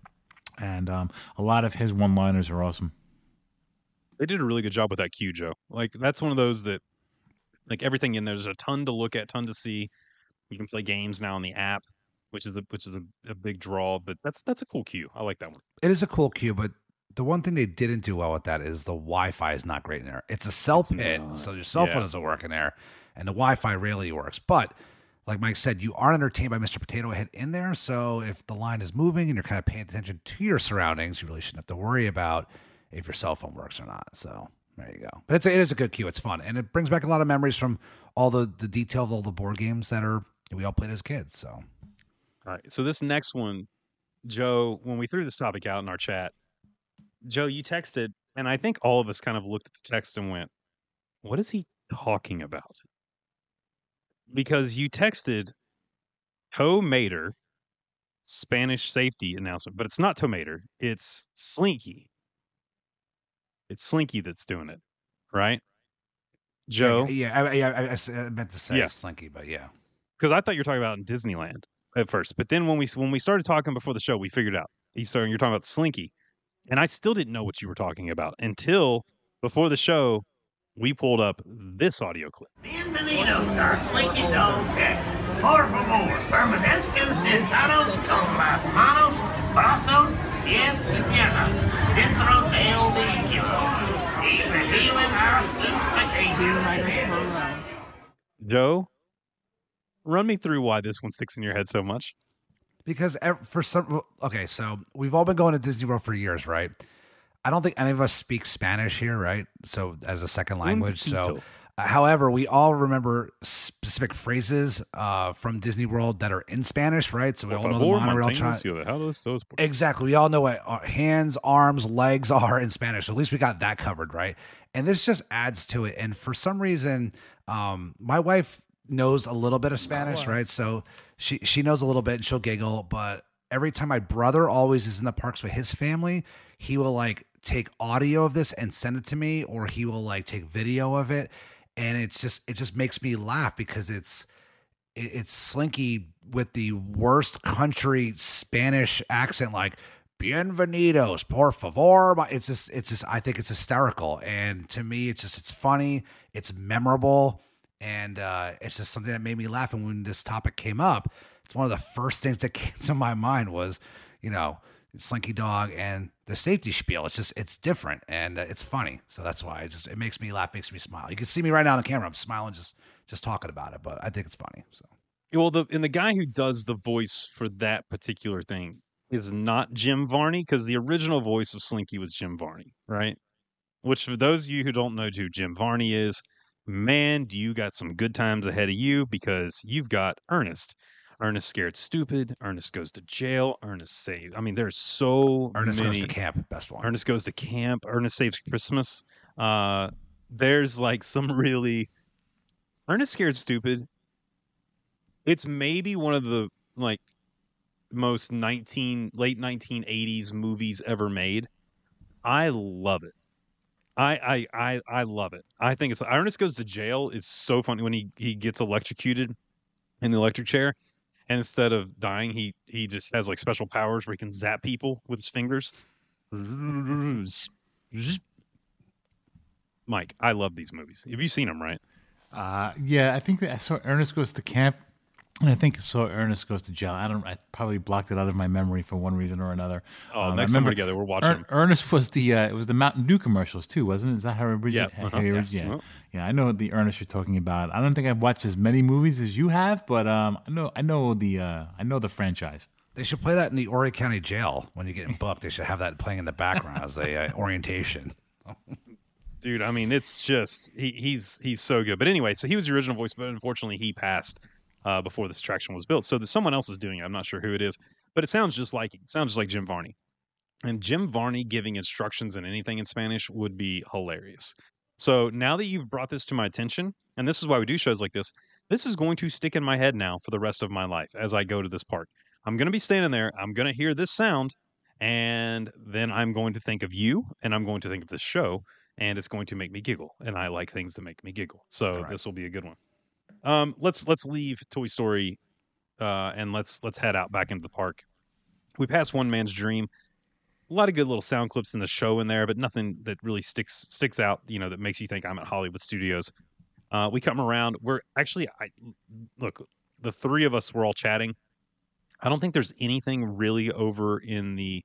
and um, a lot of his one liners are awesome. they did a really good job with that queue, Joe. Like that's one of those that, like everything in there, there's a ton to look at, ton to see. You can play games now on the app, which is a which is a, a big draw. But that's that's a cool queue. I like that one. It is a cool queue, but the one thing they didn't do well with that is the Wi-Fi is not great in there. It's a cell It's pit, not. so your cell phone Yeah. doesn't work in there, and the Wi-Fi rarely works. But like Mike said, you aren't entertained by Mr. Potato Head in there. So if the line is moving and you're kind of paying attention to your surroundings, you really shouldn't have to worry about if your cell phone works or not. So there you go. But it's a, it is a good cue. It's fun, and it brings back a lot of memories from all the the detail of all the board games that are that we all played as kids. So All right. So this next one, Joe, when we threw this topic out in our chat, Joe, you texted, and I think all of us kind of looked at the text and went, "What is he talking about?" Because you texted Tomater Spanish safety announcement, but it's not Tomater, it's Slinky. It's Slinky that's doing it, right? Joe, yeah, I, yeah, I, I s- I meant to say Yeah. Slinky, but yeah. because I thought you were talking about in Disneyland at first, but then when we when we started talking before the show, we figured out you started you're talking about Slinky, and I still didn't know what you were talking about until before the show. We pulled up this audio clip. Bienvenidos a Slinky Dog Deck. Por favor, permanezcan sentados con las manos, brazos, pies y piernas dentro del vehículo y vigilen a sus pequeños. Joe, run me through why this one sticks in your head so much. because for some okay so we've all been going to disney world for years right i don't think any of us speak spanish here right so as a second language so poquito. However we all remember specific phrases uh, from disney world that are in spanish right so we all know the monorail tri- Exactly. We all know what uh, hands, arms, legs are in Spanish. So at least we got that covered, right? And this just adds to it. And for some reason, um, my wife knows a little bit of Spanish, right? So she she knows a little bit and she'll giggle. But every time my brother always is in the parks with his family, he will like take audio of this and send it to me, or he will like take video of it, and it's just it just makes me laugh because it's it- it's Slinky with the worst country Spanish accent, like "Bienvenidos, por favor." It's just, it's just, I think it's hysterical, and to me, it's just, it's funny, it's memorable, and uh, it's just something that made me laugh. And when this topic came up, it's one of the first things that came to my mind was, you know, Slinky Dog and the safety spiel. It's just, it's different and uh, it's funny, so that's why it just, it makes me laugh, makes me smile. You can see me right now on the camera, I'm smiling just, just talking about it, but I think it's funny. So. Well, the and the guy who does the voice for that particular thing is not Jim Varney because the original voice of Slinky was Jim Varney, right? Which, for those of you who don't know who Jim Varney is, man, do you got some good times ahead of you because you've got Ernest. Ernest scared stupid. Ernest goes to jail. Ernest saved. I mean, there's so Ernest many. goes to camp, best one. Ernest goes to camp. Ernest saves Christmas. Uh, there's like some really Ernest Scared Stupid. It's maybe one of the like most 19 late 1980s movies ever made. I love it. I I I I love it. I think it's Ernest goes to jail is so funny when he he gets electrocuted in the electric chair and instead of dying he he just has like special powers where he can zap people with his fingers. Mike, I love these movies. Have you seen them, right? Uh, yeah, I think that I saw Ernest goes to camp, and I think so. Ernest goes to jail. I don't. I probably blocked it out of my memory for one reason or another. Oh, Um, I next time we're remember together, we're watching Er- Ernest was the uh, it was the Mountain Dew commercials too, wasn't it? Is that how it Yeah, uh-huh, it- yes. yeah, Uh-huh. yeah. I know the Ernest you're talking about. I don't think I've watched as many movies as you have, but um, I know I know the uh, I know the franchise. They should play that in the Horry County Jail when you get booked. They should have that playing in the background as a uh, orientation. dude i mean it's just he, he's he's so good but anyway so he was the original voice but unfortunately he passed uh, before this attraction was built. So there's someone else is doing it. I'm not sure who it is but it sounds just like him. Sounds just like jim varney. And jim varney giving instructions in anything in spanish would be hilarious. So now that you've brought this to my attention and this is why we do shows like this this is going to stick in my head now for the rest of my life as i go to this park. I'm going to be standing there i'm going to hear this sound and then i'm going to think of you and i'm going to think of this show and it's going to make me giggle and i like things that make me giggle. So Right. this will be a good one um let's let's leave toy story uh and let's let's head out back into the park. We passed one man's dream. A lot of good little sound clips in the show in there but nothing that really sticks sticks out you know that makes you think i'm at hollywood studios. Uh we come around. We're actually i look the three of us were all chatting. I don't think there's anything really over in the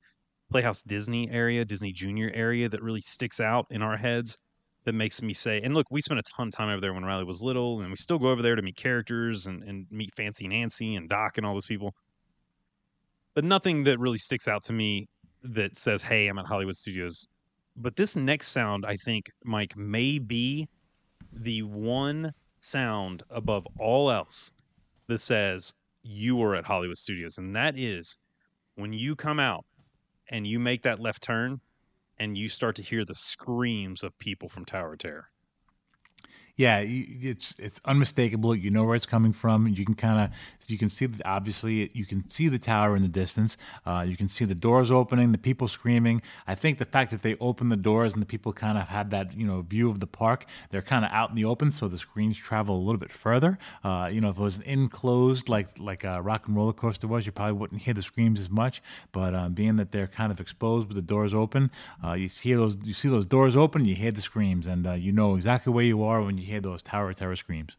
Playhouse Disney area, Disney Junior area that really sticks out in our heads that makes me say, and look, we spent a ton of time over there when Riley was little, and we still go over there to meet characters and, and meet Fancy Nancy and Doc and all those people. But nothing that really sticks out to me that says, hey, I'm at Hollywood Studios. But this next sound, I think, Mike, may be the one sound above all else that says you are at Hollywood Studios. And that is when you come out and you make that left turn and you start to hear the screams of people from Tower Terror. Yeah, it's it's unmistakable. You know where it's coming from. You can kind of you can see that obviously you can see the tower in the distance. Uh, you can see the doors opening, the people screaming. I think the fact that they open the doors and the people kind of have that you know view of the park, they're kind of out in the open, so the screams travel a little bit further. Uh, you know, if it was an enclosed like like a rock and roller coaster was, you probably wouldn't hear the screams as much. But um, being that they're kind of exposed with the doors open, uh, you see those you see those doors open, you hear the screams, and uh, you know exactly where you are when you hear those Tower Terror screams.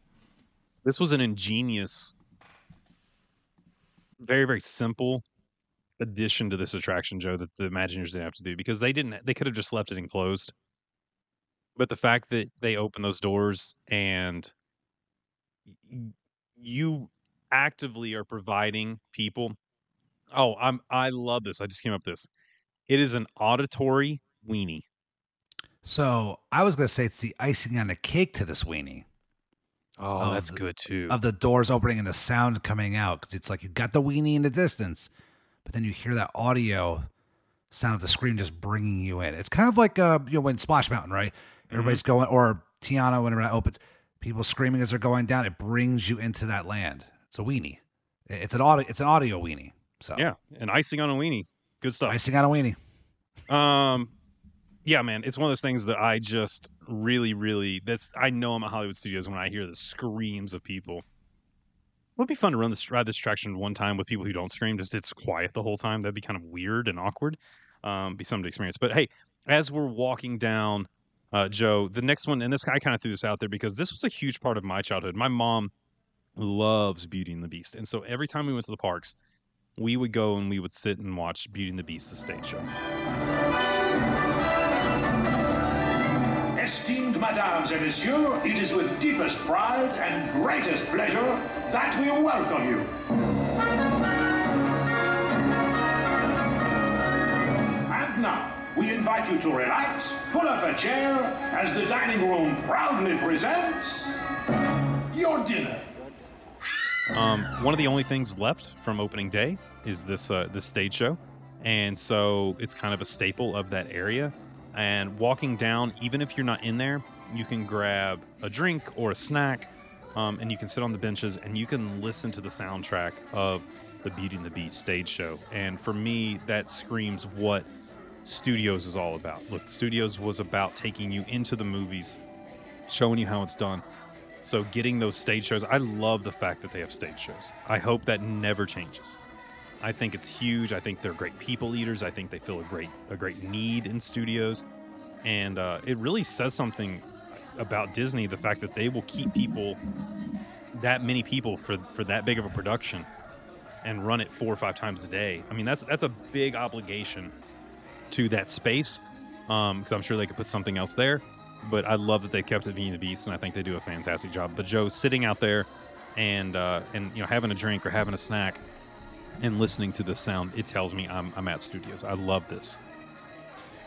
This was an ingenious, very very simple addition to this attraction, Joe, that the Imagineers didn't have to do because they didn't. They could have just left it enclosed. But the fact that they open those doors and you actively are providing people. Oh, I'm I love this. I just came up with this. It is an auditory weenie. So I was gonna say it's the icing on the cake to this weenie. Oh, that's the- good too. Of the doors opening and the sound coming out, because it's like you got the weenie in the distance, but then you hear that audio sound of the scream just bringing you in. It's kind of like uh, you know when Splash Mountain, right? Everybody's going, or Tiana whenever that opens, people screaming as they're going down. It brings you into that land. It's a weenie. It's an audio. It's an audio weenie. So yeah, and icing on a weenie. Good stuff. icing on a weenie. Um, yeah, man, it's one of those things that I just really, really. That's I know I'm at Hollywood Studios when I hear the screams of people. It would be fun to run this ride this attraction one time with people who don't scream. Just it's quiet the whole time. That'd be kind of weird and awkward. Um, be something to experience. But hey, as we're walking down, uh, Joe, the next one, and this guy kind of threw this out there because this was a huge part of my childhood. My mom loves Beauty and the Beast, and so every time we went to the parks, we would go and we would sit and watch Beauty and the Beast, the stage show. Esteemed madames and messieurs, it is with deepest pride and greatest pleasure that we welcome you. And now, we invite you to relax, pull up a chair, as the dining room proudly presents your dinner. Um, one of the only things left from opening day is this uh, this stage show, and so it's kind of a staple of that area. And walking down, even if you're not in there, you can grab a drink or a snack, um, and you can sit on the benches and you can listen to the soundtrack of the Beauty and the Beast stage show. And for me, that screams what Studios is all about. Look, Studios was about taking you into the movies, showing you how it's done. So getting those stage shows, I love the fact that they have stage shows. I hope that never changes. I think it's huge. I think they're great people eaters. I think they fill a great a great need in studios, and uh, it really says something about Disney. The fact that they will keep people, that many people for for that big of a production, and run it four or five times a day. I mean, that's that's a big obligation to that space. Because I'm sure they could put something else there, but I love that they kept it being the beast, and I think they do a fantastic job. But Joe sitting out there and uh, and you know having a drink or having a snack and listening to the sound, it tells me I'm I'm at studios. I love this.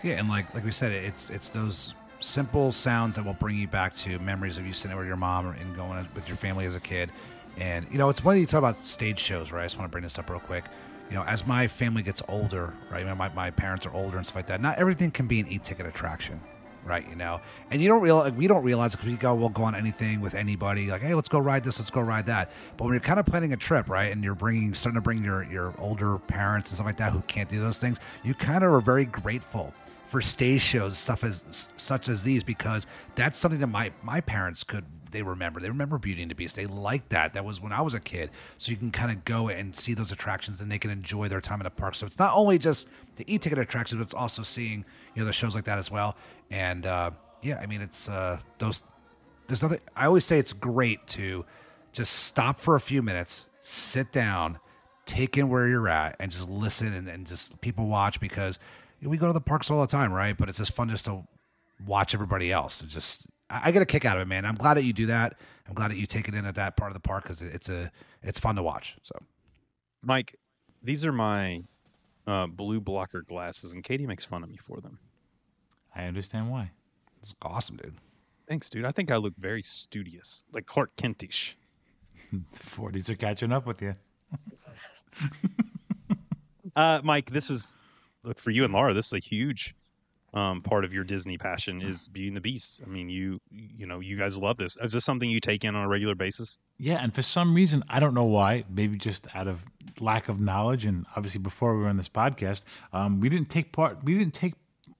Yeah, and like like we said, it's it's those simple sounds that will bring you back to memories of you sitting with your mom and going with your family as a kid. And you know, it's one you talk about stage shows, right? I just want to bring this up real quick. You know, as my family gets older, right? My, my parents are older and stuff like that. Not everything can be an e-ticket attraction, right? You know, and you don't realize we don't realize because we go we'll go on anything with anybody like, hey, let's go ride this, let's go ride that. But when you're kind of planning a trip, right, and you're bringing starting to bring your your older parents and stuff like that who can't do those things, you kind of are very grateful for stage shows stuff as such as these because that's something that my my parents could they remember. They remember beauty and the beast. They liked that. That was when i was a kid. So you can kind of go and see those attractions and they can enjoy their time in the park. So it's not only just the e-ticket attractions but it's also seeing you know the shows like that as well and uh yeah i mean it's uh those there's nothing i always say it's great to just stop for a few minutes sit down take in where you're at and just listen and, and just people watch because we go to the parks all the time, right? But it's just fun just to watch everybody else. It just I, I get a kick out of it, man. I'm glad that you do that. I'm glad that you take it in at that part of the park because it's a it's fun to watch. So Mike, these are my uh, blue blocker glasses, and Katie makes fun of me for them. I understand why. it's awesome, dude. Thanks, dude. I think I look very studious, like Clark Kentish. The 40s are catching up with you. Uh, Mike, this is look for you and Laura. This is a huge um, part of your Disney passion is Beauty and the Beast. I mean, you you know you guys love this. Is this something you take in on a regular basis? Yeah, and for some reason, I don't know why, maybe just out of lack of knowledge, and obviously before we were on this podcast, um, we didn't take part. We didn't take.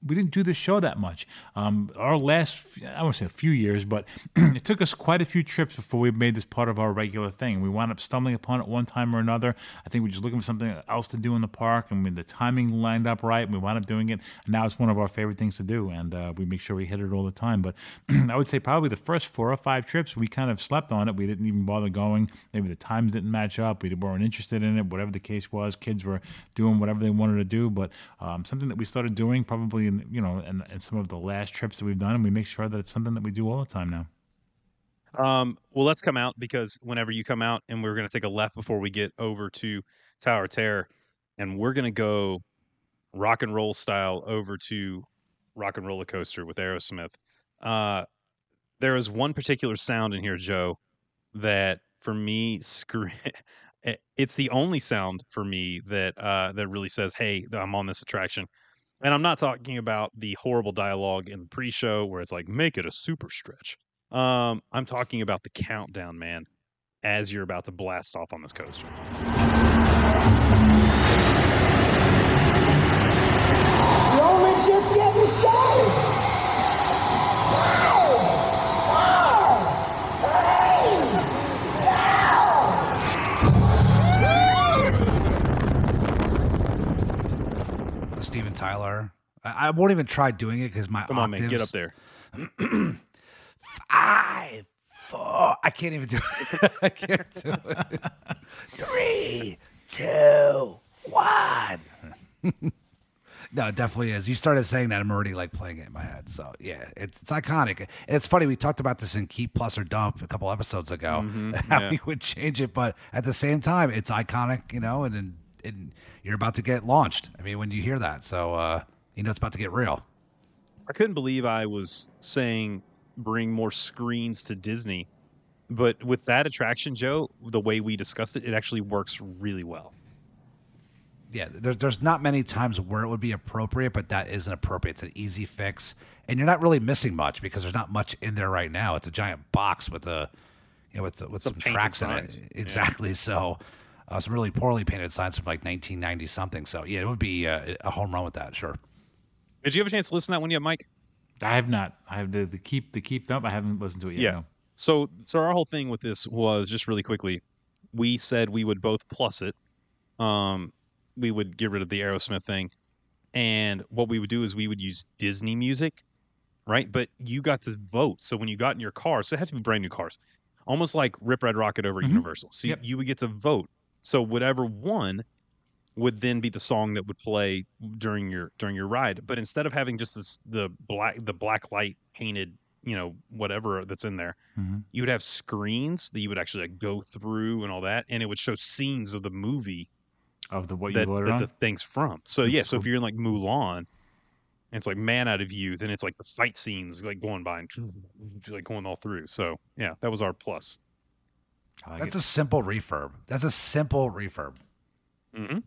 We didn't do the show that much. Um, our last, I won't say a few years, but it took us quite a few trips before we made this part of our regular thing. We wound up stumbling upon it one time or another. I think we were just looking for something else to do in the park, and when the timing lined up right, we wound up doing it. And now it's one of our favorite things to do, and uh, we make sure we hit it all the time. But I would say probably the first four or five trips, we kind of slept on it. We didn't even bother going. Maybe the times didn't match up. We weren't interested in it. Whatever the case was, kids were doing whatever they wanted to do. But um, something that we started doing probably you know, and, in some of the last trips that we've done, and we make sure that it's something that we do all the time now. Um, well, let's come out because whenever you come out, and we're going to take a left before we get over to Tower Terror, and we're going to go rock and roll style over to Rock and Roller Coaster with Aerosmith. Uh, there is one particular sound in here, Joe, that for me, it's the only sound for me that uh, that really says, "Hey, I'm on this attraction." And I'm not talking about the horrible dialogue in the pre-show where it's like, "Make it a super stretch." Um, I'm talking about the countdown, man, as you're about to blast off on this coaster. Just getting Steven Tyler. I, I won't even try doing it because my Come on, man, get up there. Five, four. I can't even do it. I can't do it. Three, two, one. no, it definitely is. You started saying that, I'm already like playing it in my head. So yeah, it's it's iconic. And it's funny. We talked about this in Keep Plus or Dump a couple episodes ago. Mhm, how yeah. we would change it, but at the same time, it's iconic. You know, and and, and you're about to get launched. I mean, when you hear that, so uh, you know it's about to get real. I couldn't believe I was saying bring more screens to Disney, but with that attraction, Joe, the way we discussed it, it actually works really well. yeah, there's there's not many times where it would be appropriate, but that isn't appropriate. It's an easy fix, and you're not really missing much because there's not much in there right now. It's a giant box with a, you know, with with Some some, tracks in it. Yeah. Exactly. So, uh, some really poorly painted signs from like 1990 something. So yeah, it would be uh, a home run with that. Sure. Did you have a chance to listen to that one yet, Mike? I have not. I have the, the keep the keep up. I haven't listened to it yet. Yeah. no. So, so our whole thing with this was just really quickly. We said we would both plus it. Um, we would get rid of the Aerosmith thing, and what we would do is we would use Disney music, right? But you got to vote. So when you got in your car, so it had to be brand new cars, almost like Rip Ride Rockit over at Mhm. Universal. So Yep. you, you would get to vote. So whatever won would then be the song that would play during your during your ride. But instead of having just this the black the black light painted, you know, whatever that's in there, Mhm. you would have screens that you would actually like go through and all that, and it would show scenes of the movie Of the what that, you that the thing's from. So yeah, so if you're in like Mulan, and it's like Man Out of You, then it's like the fight scenes like going by and like going all through. So yeah, that was our plus. Like That's it. a simple refurb. That's a simple refurb. hmm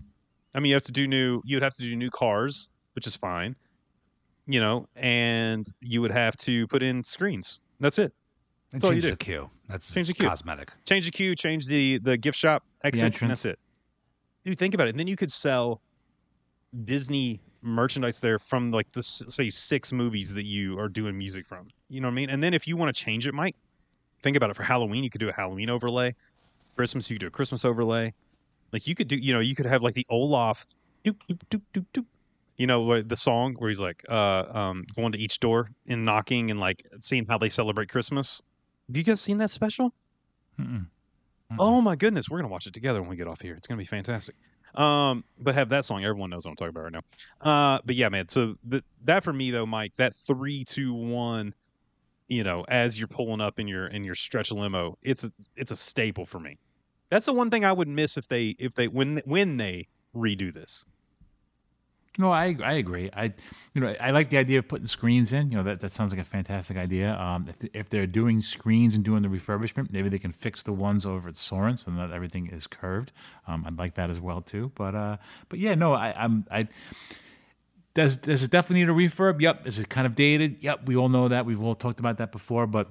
I mean, you have to do new. You'd have to do new cars, which is fine, you know, and you would have to put in screens. That's it. And That's you change the queue. That's Change the queue. cosmetic. change the queue, change the the gift shop exit, and entrance. that's it. Dude, think about it. And then you could sell Disney merchandise there from like the say six movies that you are doing music from. You know what I mean? And then if you want to change it, Mike, think about it. For Halloween, you could do a Halloween overlay. Christmas, you could do a Christmas overlay. Like you could do, you know, you could have like the Olaf, doop, doop, doop, doop, doop. You know, where the song where he's like uh, um, going to each door and knocking and like seeing how they celebrate Christmas. Have you guys seen that special? Mm-mm. Oh my goodness, we're gonna watch it together when we get off here. It's gonna be fantastic. Um, but have that song. Everyone knows what I'm talking about right now. Uh, but yeah, man. So the, that for me though, Mike, that three, two, one. You know, as you're pulling up in your in your stretch limo, it's a it's a staple for me. That's the one thing I would miss if they if they when when they redo this. No, I I agree. I you know I like the idea of putting screens in. You know that, that sounds like a fantastic idea. Um, if if they're doing screens and doing the refurbishment, maybe they can fix the ones over at Soarin' so not everything is curved. Um, I'd like that as well too. But uh, but yeah, no, I, I'm I. Does does it definitely need a refurb? Yep. Is it kind of dated? Yep. We all know that. We've all talked about that before, but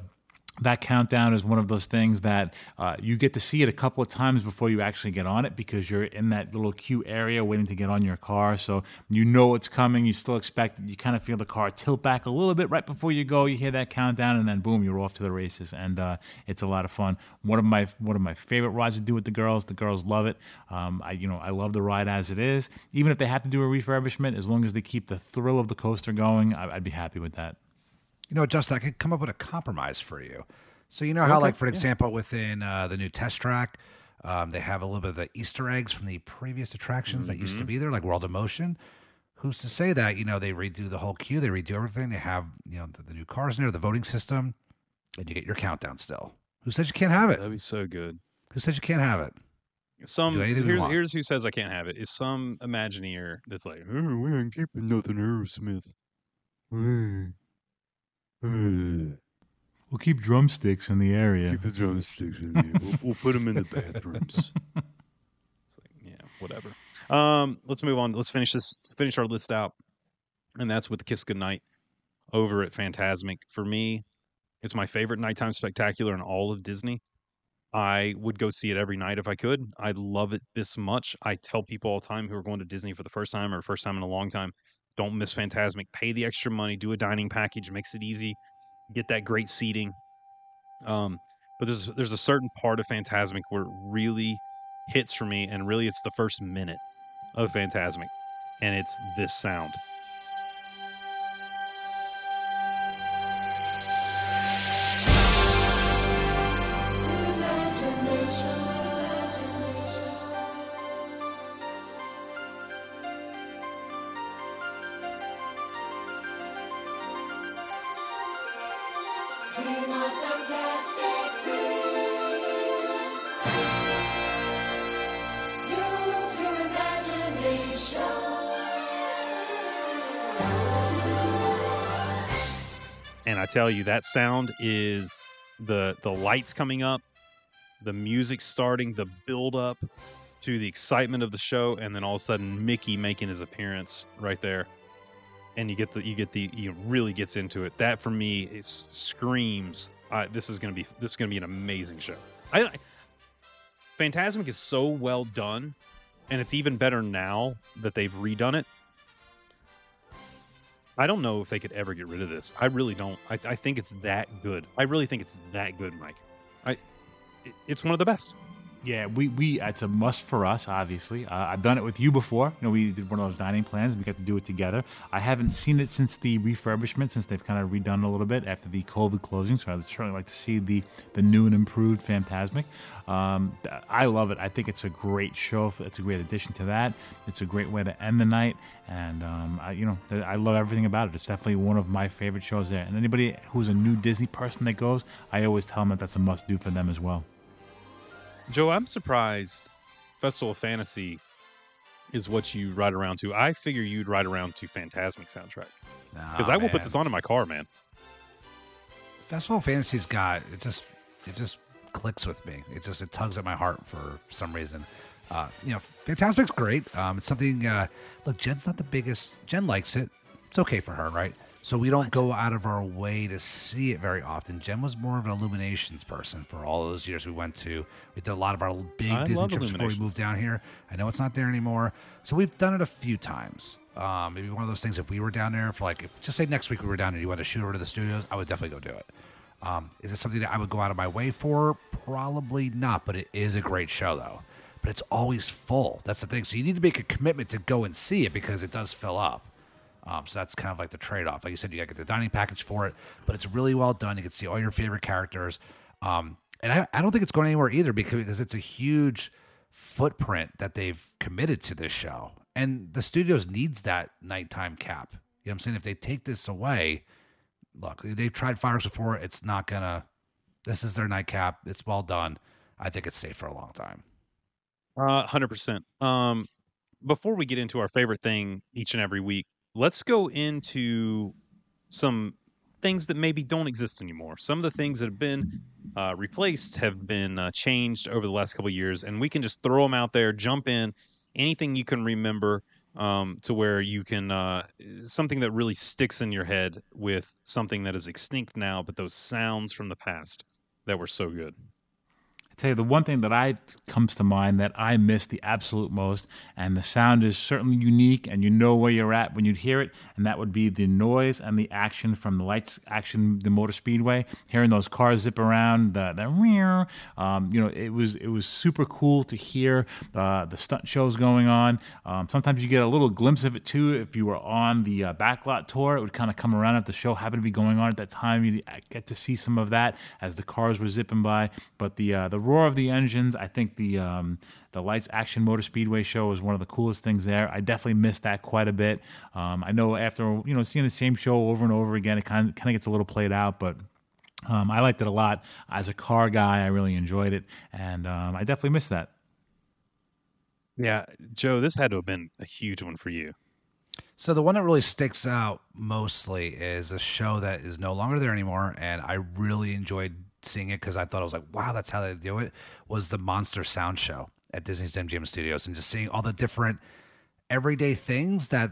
that countdown is one of those things that uh, you get to see it a couple of times before you actually get on it because you're in that little queue area waiting to get on your car. So you know it's coming. You still expect it. You kind of feel the car tilt back a little bit right before you go. You hear that countdown, and then boom, you're off to the races, and uh, it's a lot of fun. One of my one of my favorite rides to do with the girls. The girls love it. Um, I you know I love the ride as it is. Even if they have to do a refurbishment, as long as they keep the thrill of the coaster going, I, I'd be happy with that. You know, Justin, I could come up with a compromise for you. So you know how, Okay, like for yeah. example, within uh, the new test track, um, they have a little bit of the Easter eggs from the previous attractions that used to Mhm. be there, like World of Motion. Who's to say that you know they redo the whole queue, they redo everything, they have you know the, the new cars in there, the voting system, and you get your countdown still. Who says you can't have it? That'd be so good. Who says you can't have it? Some here's here's who says I can't have it is some Imagineer that's like, oh, we ain't keeping nothing Aerosmith. Hey. Hey. We'll keep drumsticks in the area. Keep the drumsticks in there. We'll, we'll put them in the bathrooms. it's like, yeah, whatever. Um, let's move on. Let's finish this. Finish our list out, and that's with Kiss Goodnight over at Fantasmic. For me, it's my favorite nighttime spectacular in all of Disney. I would go see it every night if I could. I love it this much. I tell people all the time who are going to Disney for the first time or first time in a long time, don't miss Fantasmic. Pay the extra money. Do a dining package. Makes it easy. Get that great seating. Um, but there's there's a certain part of Fantasmic where it really hits for me, and really it's the first minute of Fantasmic, and it's this sound. Tell you that sound is the the lights coming up, the music starting, the build up to the excitement of the show, and then all of a sudden Mickey making his appearance right there, and you get the you get the you really gets into it. That for me screams. Uh, this is gonna be this is gonna be an amazing show. I, I Fantasmic is so well done, and it's even better now that they've redone it. I don't know if they could ever get rid of this. I really don't. I, I think it's that good. I really think it's that good, Mike. I, it- it's one of the best. Yeah, we, we it's a must for us. Obviously, uh, I've done it with you before. You know, we did one of those dining plans. We got to do it together. I haven't seen it since the refurbishment, since they've kind of redone a little bit after the COVID closing. So I'd certainly like to see the the new and improved Fantasmic. Um, I love it. I think it's a great show. It's a great addition to that. It's a great way to end the night, and um, I, you know, I love everything about it. It's definitely one of my favorite shows there. And anybody who's a new Disney person that goes, I always tell them that that's a must do for them as well. Joe, I'm surprised Festival of Fantasy is what you ride around to. I figure you'd ride around to Fantasmic soundtrack because Nah, I will put this on in my car, man. Festival of Fantasy's got it just it just clicks with me. It just it tugs at my heart for some reason. Uh, you know, Fantasmic's great. Um, it's something. Uh, look, Jen's not the biggest. Jen likes it. It's okay for her, right? So we don't go out of our way to see it very often. Jen was more of an Illuminations person for all those years we went to. We did a lot of our big I Disney trips before we moved down here. I know it's not there anymore, so we've done it a few times. Um, maybe one of those things. If we were down there for like, if, just say next week we were down there, you want to shoot over to the studios, I would definitely go do it. Um, is it something that I would go out of my way for? Probably not, but it is a great show though. But it's always full. That's the thing. So you need to make a commitment to go and see it because it does fill up. Um, so that's kind of like the trade off. Like you said, you got to get the dining package for it, but it's really well done. You can see all your favorite characters. Um, and I, I don't think it's going anywhere either because, because it's a huge footprint that they've committed to this show. And the studios needs that nighttime cap. You know what I'm saying? If they take this away, look, they've tried fireworks before. It's not gonna. This is their nightcap. It's well done. I think it's safe for a long time. Uh, hundred percent. Um, before we get into our favorite thing each and every week, let's go into some things that maybe don't exist anymore. Some of the things that have been uh, replaced have been uh, changed over the last couple years, and we can just throw them out there, jump in, anything you can remember um, to where you can uh, something that really sticks in your head with something that is extinct now, but those sounds from the past that were so good. I tell you, the one thing that I comes to mind that I miss the absolute most, and the sound is certainly unique, and you know where you're at when you'd hear it, and that would be the noise and the action from the lights action, the motor speedway, hearing those cars zip around, the the rear, um, you know, it was it was super cool to hear uh, the stunt shows going on. Um, sometimes you get a little glimpse of it too if you were on the uh, backlot tour. It would kind of come around if the show happened to be going on at that time. You get to see some of that as the cars were zipping by, but the uh, the roar of the engines. I think the um, the Lights Action Motor Speedway show was one of the coolest things there. I definitely missed that quite a bit. Um, I know after you know seeing the same show over and over again, it kind of kind of gets a little played out, but. Um, I liked it a lot as a car guy. I really enjoyed it, and um, I definitely missed that. Yeah, Joe, this had to have been a huge one for you. So the one that really sticks out mostly is a show that is no longer there anymore, and I really enjoyed seeing it because I thought I was like, wow, that's how they do it. Was the Monster Sound Show at Disney's MGM Studios, and just seeing all the different everyday things that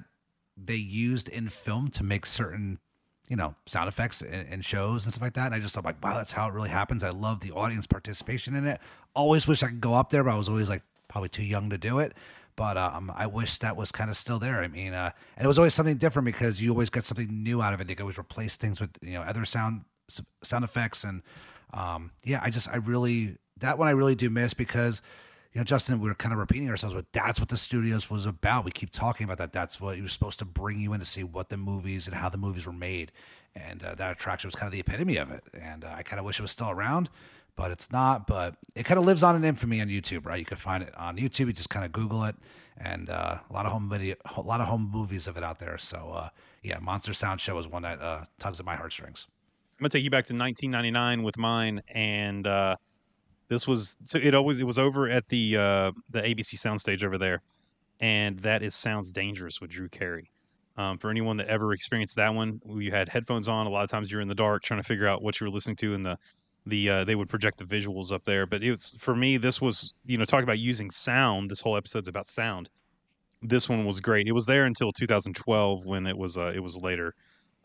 they used in film to make certain, you know, sound effects and, in shows and stuff like that. And I just thought like, wow, that's how it really happens. I love the audience participation in it. Always wish I could go up there, but I was always like probably too young to do it. But um, I wish that was kind of still there. I mean, uh, and it was always something different because you always get something new out of it. They could always replace things with you know other sound sound effects and um, yeah, I just I really that one I really do miss because you know Justin, we are kind of repeating ourselves, but that's what the studios was about. We keep talking about that. That's what he was supposed to bring you in to see what the movies and how the movies were made, and uh, that attraction was kind of the epitome of it. And uh, I kind of wish it was still around, but it's not. But it kind of lives on in infamy on YouTube, right? You can find it on YouTube. You just kind of Google it, and uh, a lot of home video, a lot of home movies of it out there. So uh, yeah, Monster Sound Show is one that uh, tugs at my heartstrings. I'm gonna take you back to 1999 with mine, and uh, this was so it always it was over at the uh, the ABC soundstage over there, and that is sounds dangerous with Drew Carey. Um, for anyone that ever experienced that one, you had headphones on. A lot of times you're in the dark trying to figure out what you were listening to, and the the uh, they would project the visuals up there. But it was for me, this was you know talk about using sound. This whole episode's about sound. This one was great. It was there until 2012 when it was uh, it was later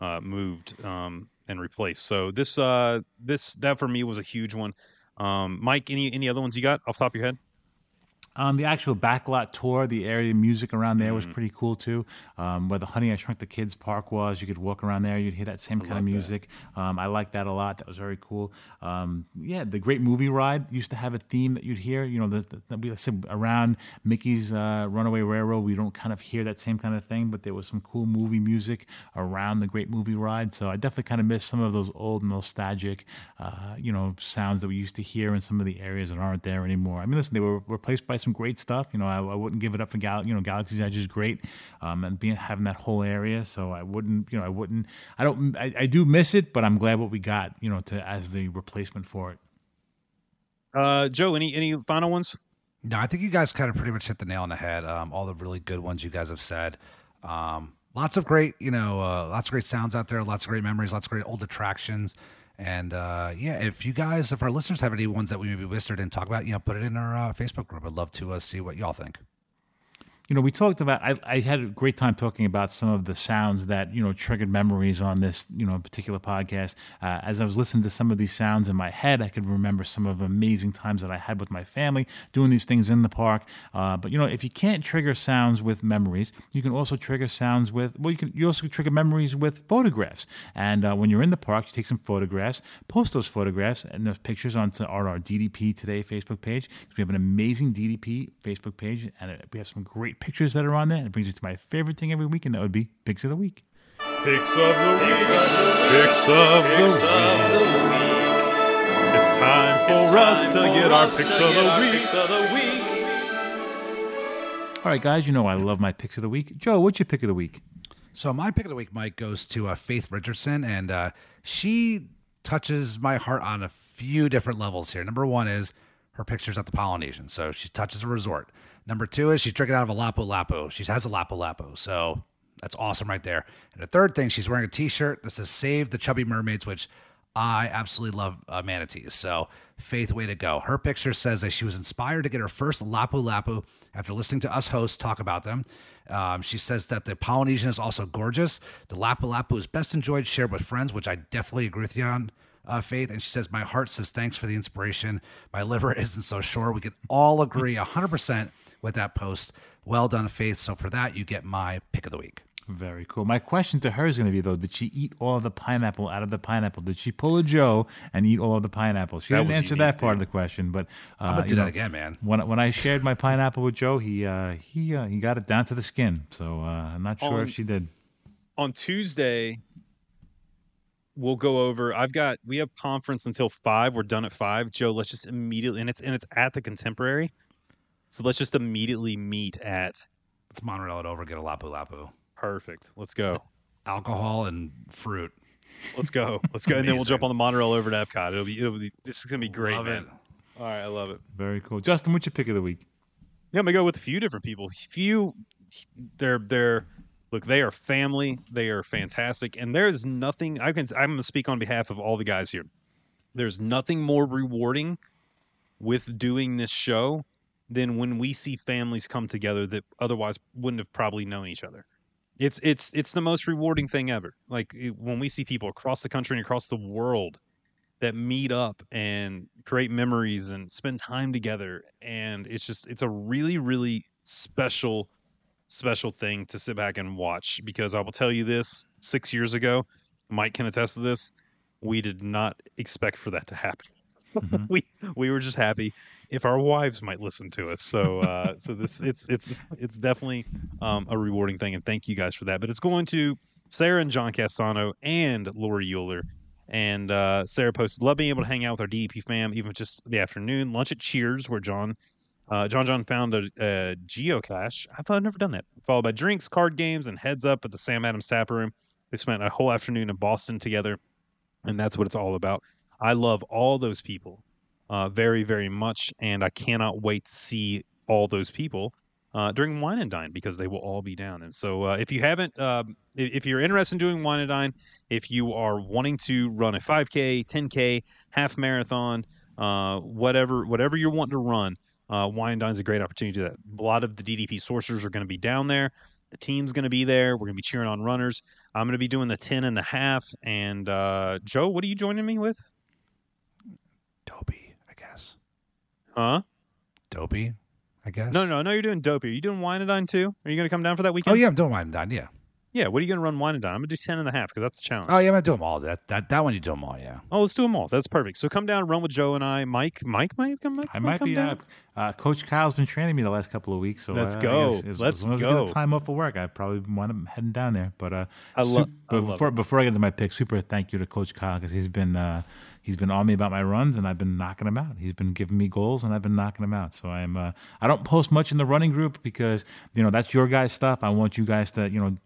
uh, moved um, and replaced. So this uh, this that for me was a huge one. Um, Mike, any any other ones you got off top of your head? Um, the actual backlot tour, the area music around there was pretty cool too. Um, where the Honey I Shrunk the Kids park was, you could walk around there, you'd hear that same kind of music. Um, I like that a lot. That was very cool. Um, yeah, the Great Movie Ride used to have a theme that you'd hear. You know, the, the, the, we said around Mickey's uh, Runaway Railroad, we don't kind of hear that same kind of thing, but there was some cool movie music around the Great Movie Ride. So I definitely kind of miss some of those old nostalgic, uh, you know, sounds that we used to hear in some of the areas that aren't there anymore. I mean, listen, they were replaced by some great stuff. You know, I, I wouldn't give it up for Gal. You know, Galaxy's Edge is great, um, and being having that whole area. So I wouldn't. You know, I wouldn't. I don't. I, I do miss it, but I'm glad what we got. You know, to as the replacement for it. Uh, Joe, any any final ones? No, I think you guys kind of pretty much hit the nail on the head. Um, all the really good ones you guys have said. Um, lots of great, you know, uh, lots of great sounds out there. Lots of great memories. Lots of great old attractions. And uh, yeah, if you guys, if our listeners have any ones that we maybe or didn't talk about, you know, put it in our uh, Facebook group. I'd love to uh, see what y'all think. You know, we talked about. I, I had a great time talking about some of the sounds that you know triggered memories on this you know particular podcast. Uh, as I was listening to some of these sounds in my head, I could remember some of amazing times that I had with my family doing these things in the park. Uh, but you know, if you can't trigger sounds with memories, you can also trigger sounds with. Well, you can. You also can trigger memories with photographs. And uh, when you're in the park, you take some photographs, post those photographs and those pictures onto our, our DDP Today Facebook page because we have an amazing DDP Facebook page and it, we have some great pictures that are on there. And it brings me to my favorite thing every week, and that would be Pics of the Week. Picks of the week. Picks of the week. It's time for us to get our picks of the week. All right, guys, you know I love my picks of the week. Joe, what's your pick of the week? So my pick of the week, Mike, goes to uh, Faith Richardson, and uh, she touches my heart on a few different levels here. Number one is her pictures at the Polynesian, so she touches a resort. Number two is she's drinking out of a Lapu Lapu. She has a Lapu Lapu, so that's awesome right there. And the third thing, she's wearing a T-shirt that says "Save the Chubby Mermaids," which I absolutely love uh, manatees. So Faith, way to go. Her picture says that she was inspired to get her first Lapu Lapu after listening to us hosts talk about them. Um, she says that the Polynesian is also gorgeous. The Lapu Lapu is best enjoyed shared with friends, which I definitely agree with you on, uh, Faith. And she says, My heart says thanks for the inspiration. My liver isn't so sure. We can all agree 100% with that post. Well done, Faith. So for that, you get my pick of the week. Very cool. My question to her is going to be though: Did she eat all of the pineapple out of the pineapple? Did she pull a Joe and eat all of the pineapple? She That didn't answer unique, that part of the question, but uh, I'm gonna do that know, again, man. When when I shared my pineapple with Joe, he uh, he uh, he got it down to the skin. So uh, I'm not sure On- if she did. on Tuesday, we'll go over. I've got we have conference until five. We're done at five. Joe, let's just immediately and it's and it's at the Contemporary, so let's just immediately meet at. Let's monorail it over, get a Lapu Lapu. Perfect. Let's go. Alcohol and fruit. Let's go. Let's go, and then we'll jump on the monorail over to Epcot. It'll be it'll be. This is gonna be great, Love man. it. All right, I love it. Very cool. Justin, what's your pick of the week? Yeah, I'm gonna go with a few different people. Few, they're they're look, they are family. They are fantastic, and there's nothing I can. I'm gonna speak on behalf of all the guys here. There's nothing more rewarding with doing this show than when we see families come together that otherwise wouldn't have probably known each other. It's it's it's the most rewarding thing ever. Like it- when we see people across the country and across the world that meet up and create memories and spend time together and it's just it's a really really special special thing to sit back and watch because I will tell you this 6 years ago Mike can attest to this we did not expect for that to happen Mhm. we we were just happy if our wives might listen to us so uh so this it's it's it's definitely um a rewarding thing and thank you guys for that but it's going to Sarah and John Castano and Lori Euler and uh, Sarah posted, "Love being able to hang out with our DDP fam, even just the afternoon. Lunch at Cheers, where John, uh, John John found a, a geocache. I thought I'd never done that. Followed by drinks, card games, and heads up at the Sam Adams Tap Room. They spent a whole afternoon in Boston together, and that's what it's all about. I love all those people uh, very, very much, and I cannot wait to see all those people uh, during Wine and Dine because they will all be down. And so, uh, if you haven't, um, if, you're interested in doing Wine and Dine, if you are wanting to run a 5K, 10K, half marathon, uh, whatever, whatever you're wanting to run, uh, Wine and Dine is a great opportunity to do that. A lot of the DDP sorcerers are going to be down there. The team's going to be there. We're going to be cheering on runners. I'm going to be doing the 10 and the half. And uh, Joe, what are you joining me with? Dopey, I guess. Huh? Dopey, I guess. No, no, no. You're doing Dopey. Are you doing Wine too? Are you going to come down for that weekend? Oh yeah, I'm doing wine. Yeah. Yeah. What are you going to run Wine and Dine? I'm going to do 10 and a half because that's the challenge. Oh yeah, I'm gonna do them all. That that that one you do them all. Yeah. Oh, let's do them all. That's perfect. So come down, run with Joe and I. Mike, Mike might come. I might come be. down. Uh, uh, Coach Kyle's been training me the last couple of weeks, so Let's uh, go. guess as, Let's as long as I go. get the time off of work, I probably want to heading down there. But uh, I lo- sup- I but love before it. before I get to my pick, super thank you to Coach Kyle because he's been uh, he's been on me about my runs and I've been knocking them out. He's been giving me goals and I've been knocking them out. So I'm uh, I don't post much in the running group because you know that's your guys' stuff. I want you guys to you know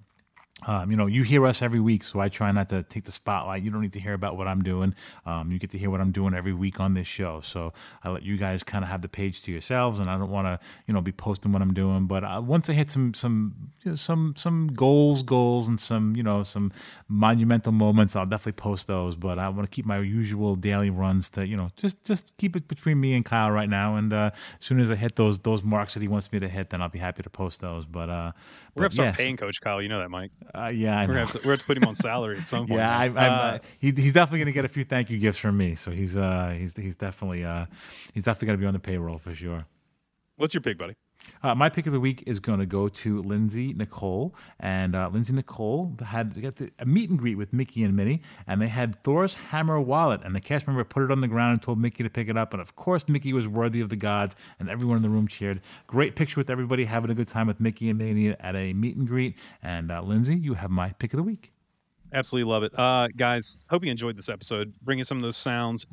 um, you know, you hear us every week, so I try not to take the spotlight. You don't need to hear about what I'm doing. Um, you get to hear what I'm doing every week on this show. So I let you guys kind of have the page to yourselves, and I don't want to, you know, be posting what I'm doing. But uh, once I hit some some you know, some some goals, goals, and some you know some monumental moments, I'll definitely post those. But I want to keep my usual daily runs to you know just just keep it between me and Kyle right now. And uh, as soon as I hit those those marks that he wants me to hit, then I'll be happy to post those. But uh, We're gonna start yes. paying Coach Kyle. You know that, Mike. Uh, yeah, I We're have to, we're to put him on salary at some point. Yeah, I. I'm, Uh, uh, he, he's definitely going to get a few thank you gifts from me. So he's uh, he's he's definitely uh, he's definitely going to be on the payroll for sure. what's your pick, buddy? Uh, my pick of the week is going to go to Lindsay Nicole, and uh, Lindsay Nicole had got the, a meet and greet with Mickey and Minnie, and they had Thor's hammer wallet, and the cast member put it on the ground and told Mickey to pick it up, and of course Mickey was worthy of the gods, and everyone in the room cheered. Great picture with everybody having a good time with Mickey and Minnie at a meet and greet, and uh, Lindsay, you have my pick of the week. Absolutely love it, uh, guys. Hope you enjoyed this episode. Bringing some of those sounds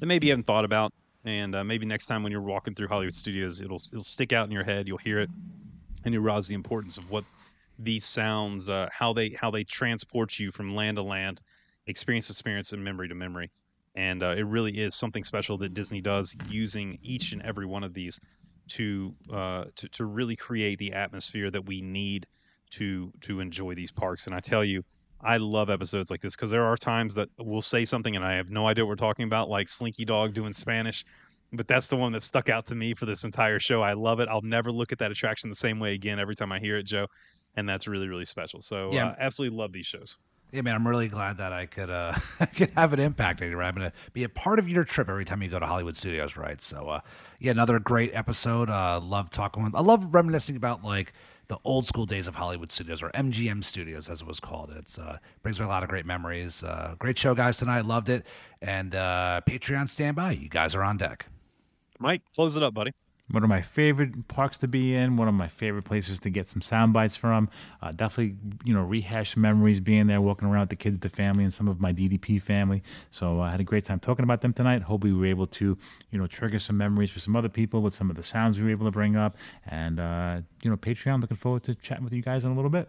that maybe you haven't thought about, and uh, maybe next time when you're walking through Hollywood studios, it'll it'll stick out in your head. You'll hear it, and you'll realize the importance of what these sounds, uh, how they how they transport you from land to land, experience to experience, and memory to memory. And uh, it really is something special that Disney does, using each and every one of these to uh, to to really create the atmosphere that we need to to enjoy these parks. And I tell you, I love episodes like this because there are times that we'll say something and I have no idea what we're talking about, like Slinky Dog doing Spanish. But that's the one that stuck out to me for this entire show. I love it. I'll never look at that attraction the same way again every time I hear it, Joe. And that's really, really special. So, Yeah. uh, absolutely love these shows. Yeah, man, I'm really glad that I could uh I could have an impact on you. Right? I'm gonna be a part of your trip every time you go to Hollywood Studios, right? So, uh, yeah, another great episode. Uh, love talking. With, I love reminiscing about like the old school days of Hollywood Studios or MGM Studios, as it was called. It's uh, brings me a lot of great memories. Uh, great show, guys. Tonight, loved it. And uh, Patreon standby. You guys are on deck. Mike, close it up, buddy. One of my favorite parks to be in. One of my favorite places to get some sound bites from. Uh, definitely, you know, rehash memories being there, walking around with the kids, the family, and some of my DDP family. So uh, I had a great time talking about them tonight. Hope we were able to, you know, trigger some memories for some other people with some of the sounds we were able to bring up. And uh, you know, Patreon. Looking forward to chatting with you guys in a little bit.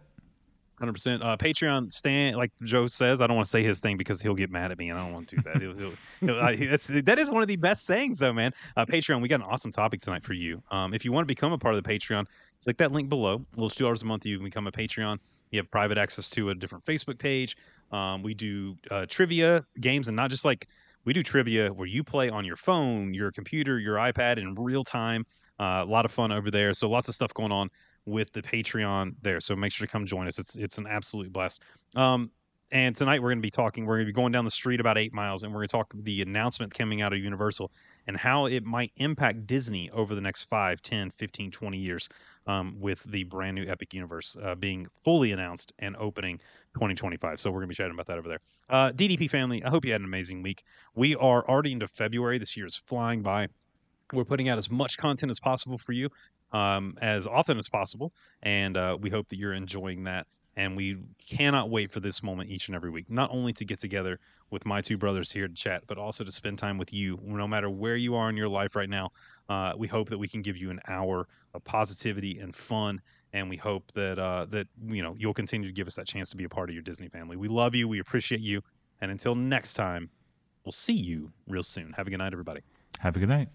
Hundred percent. Uh, Patreon stand like Joe says. I don't want to say his thing because he'll get mad at me, and I don't want to do that. He'll, he'll, he'll, uh, that's that is one of the best sayings, though, man. Uh, Patreon. We got an awesome topic tonight for you. Um, if you want to become a part of the Patreon, click that link below. A little two dollars a month, you can become a Patreon. You have private access to a different Facebook page. Um, we do uh, trivia games, and not just like we do trivia where you play on your phone, your computer, your iPad in real time. Uh, a lot of fun over there. So lots of stuff going on with the Patreon there. So make sure to come join us. It's it's an absolute blast. Um, and tonight we're going to be talking. We're going to be going down the street about eight miles, and we're going to talk the announcement coming out of Universal and how it might impact Disney over the next 5, 10, 15, 20 years um, with the brand new Epic Universe uh, being fully announced and opening 2025. So we're going to be chatting about that over there. Uh, DDP family, I hope you had an amazing week. We are already into February. This year is flying by. We're putting out as much content as possible for you, um, as often as possible, and uh, we hope that you're enjoying that. And we cannot wait for this moment each and every week, not only to get together with my two brothers here to chat, but also to spend time with you, no matter where you are in your life right now. Uh, we hope that we can give you an hour of positivity and fun, and we hope that uh, that you know you'll continue to give us that chance to be a part of your Disney family. We love you, we appreciate you, and until next time, we'll see you real soon. Have a good night, everybody. Have a good night.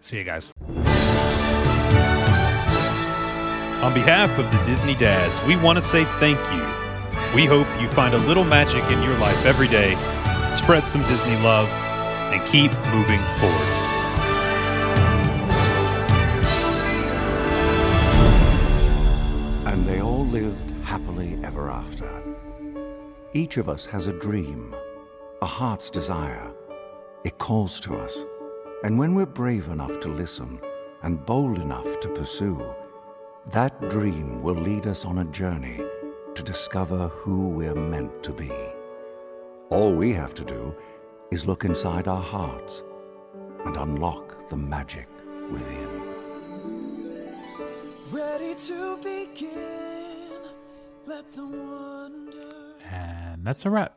See you guys. On behalf of the Disney dads, we want to say thank you. We hope you find a little magic in your life every day, spread some Disney love, and keep moving forward. And they all lived happily ever after. Each of us has a dream, a heart's desire. It calls to us. And when we're brave enough to listen and bold enough to pursue, that dream will lead us on a journey to discover who we're meant to be. All we have to do is look inside our hearts and unlock the magic within. Ready to begin. Let the wonder. And that's a wrap.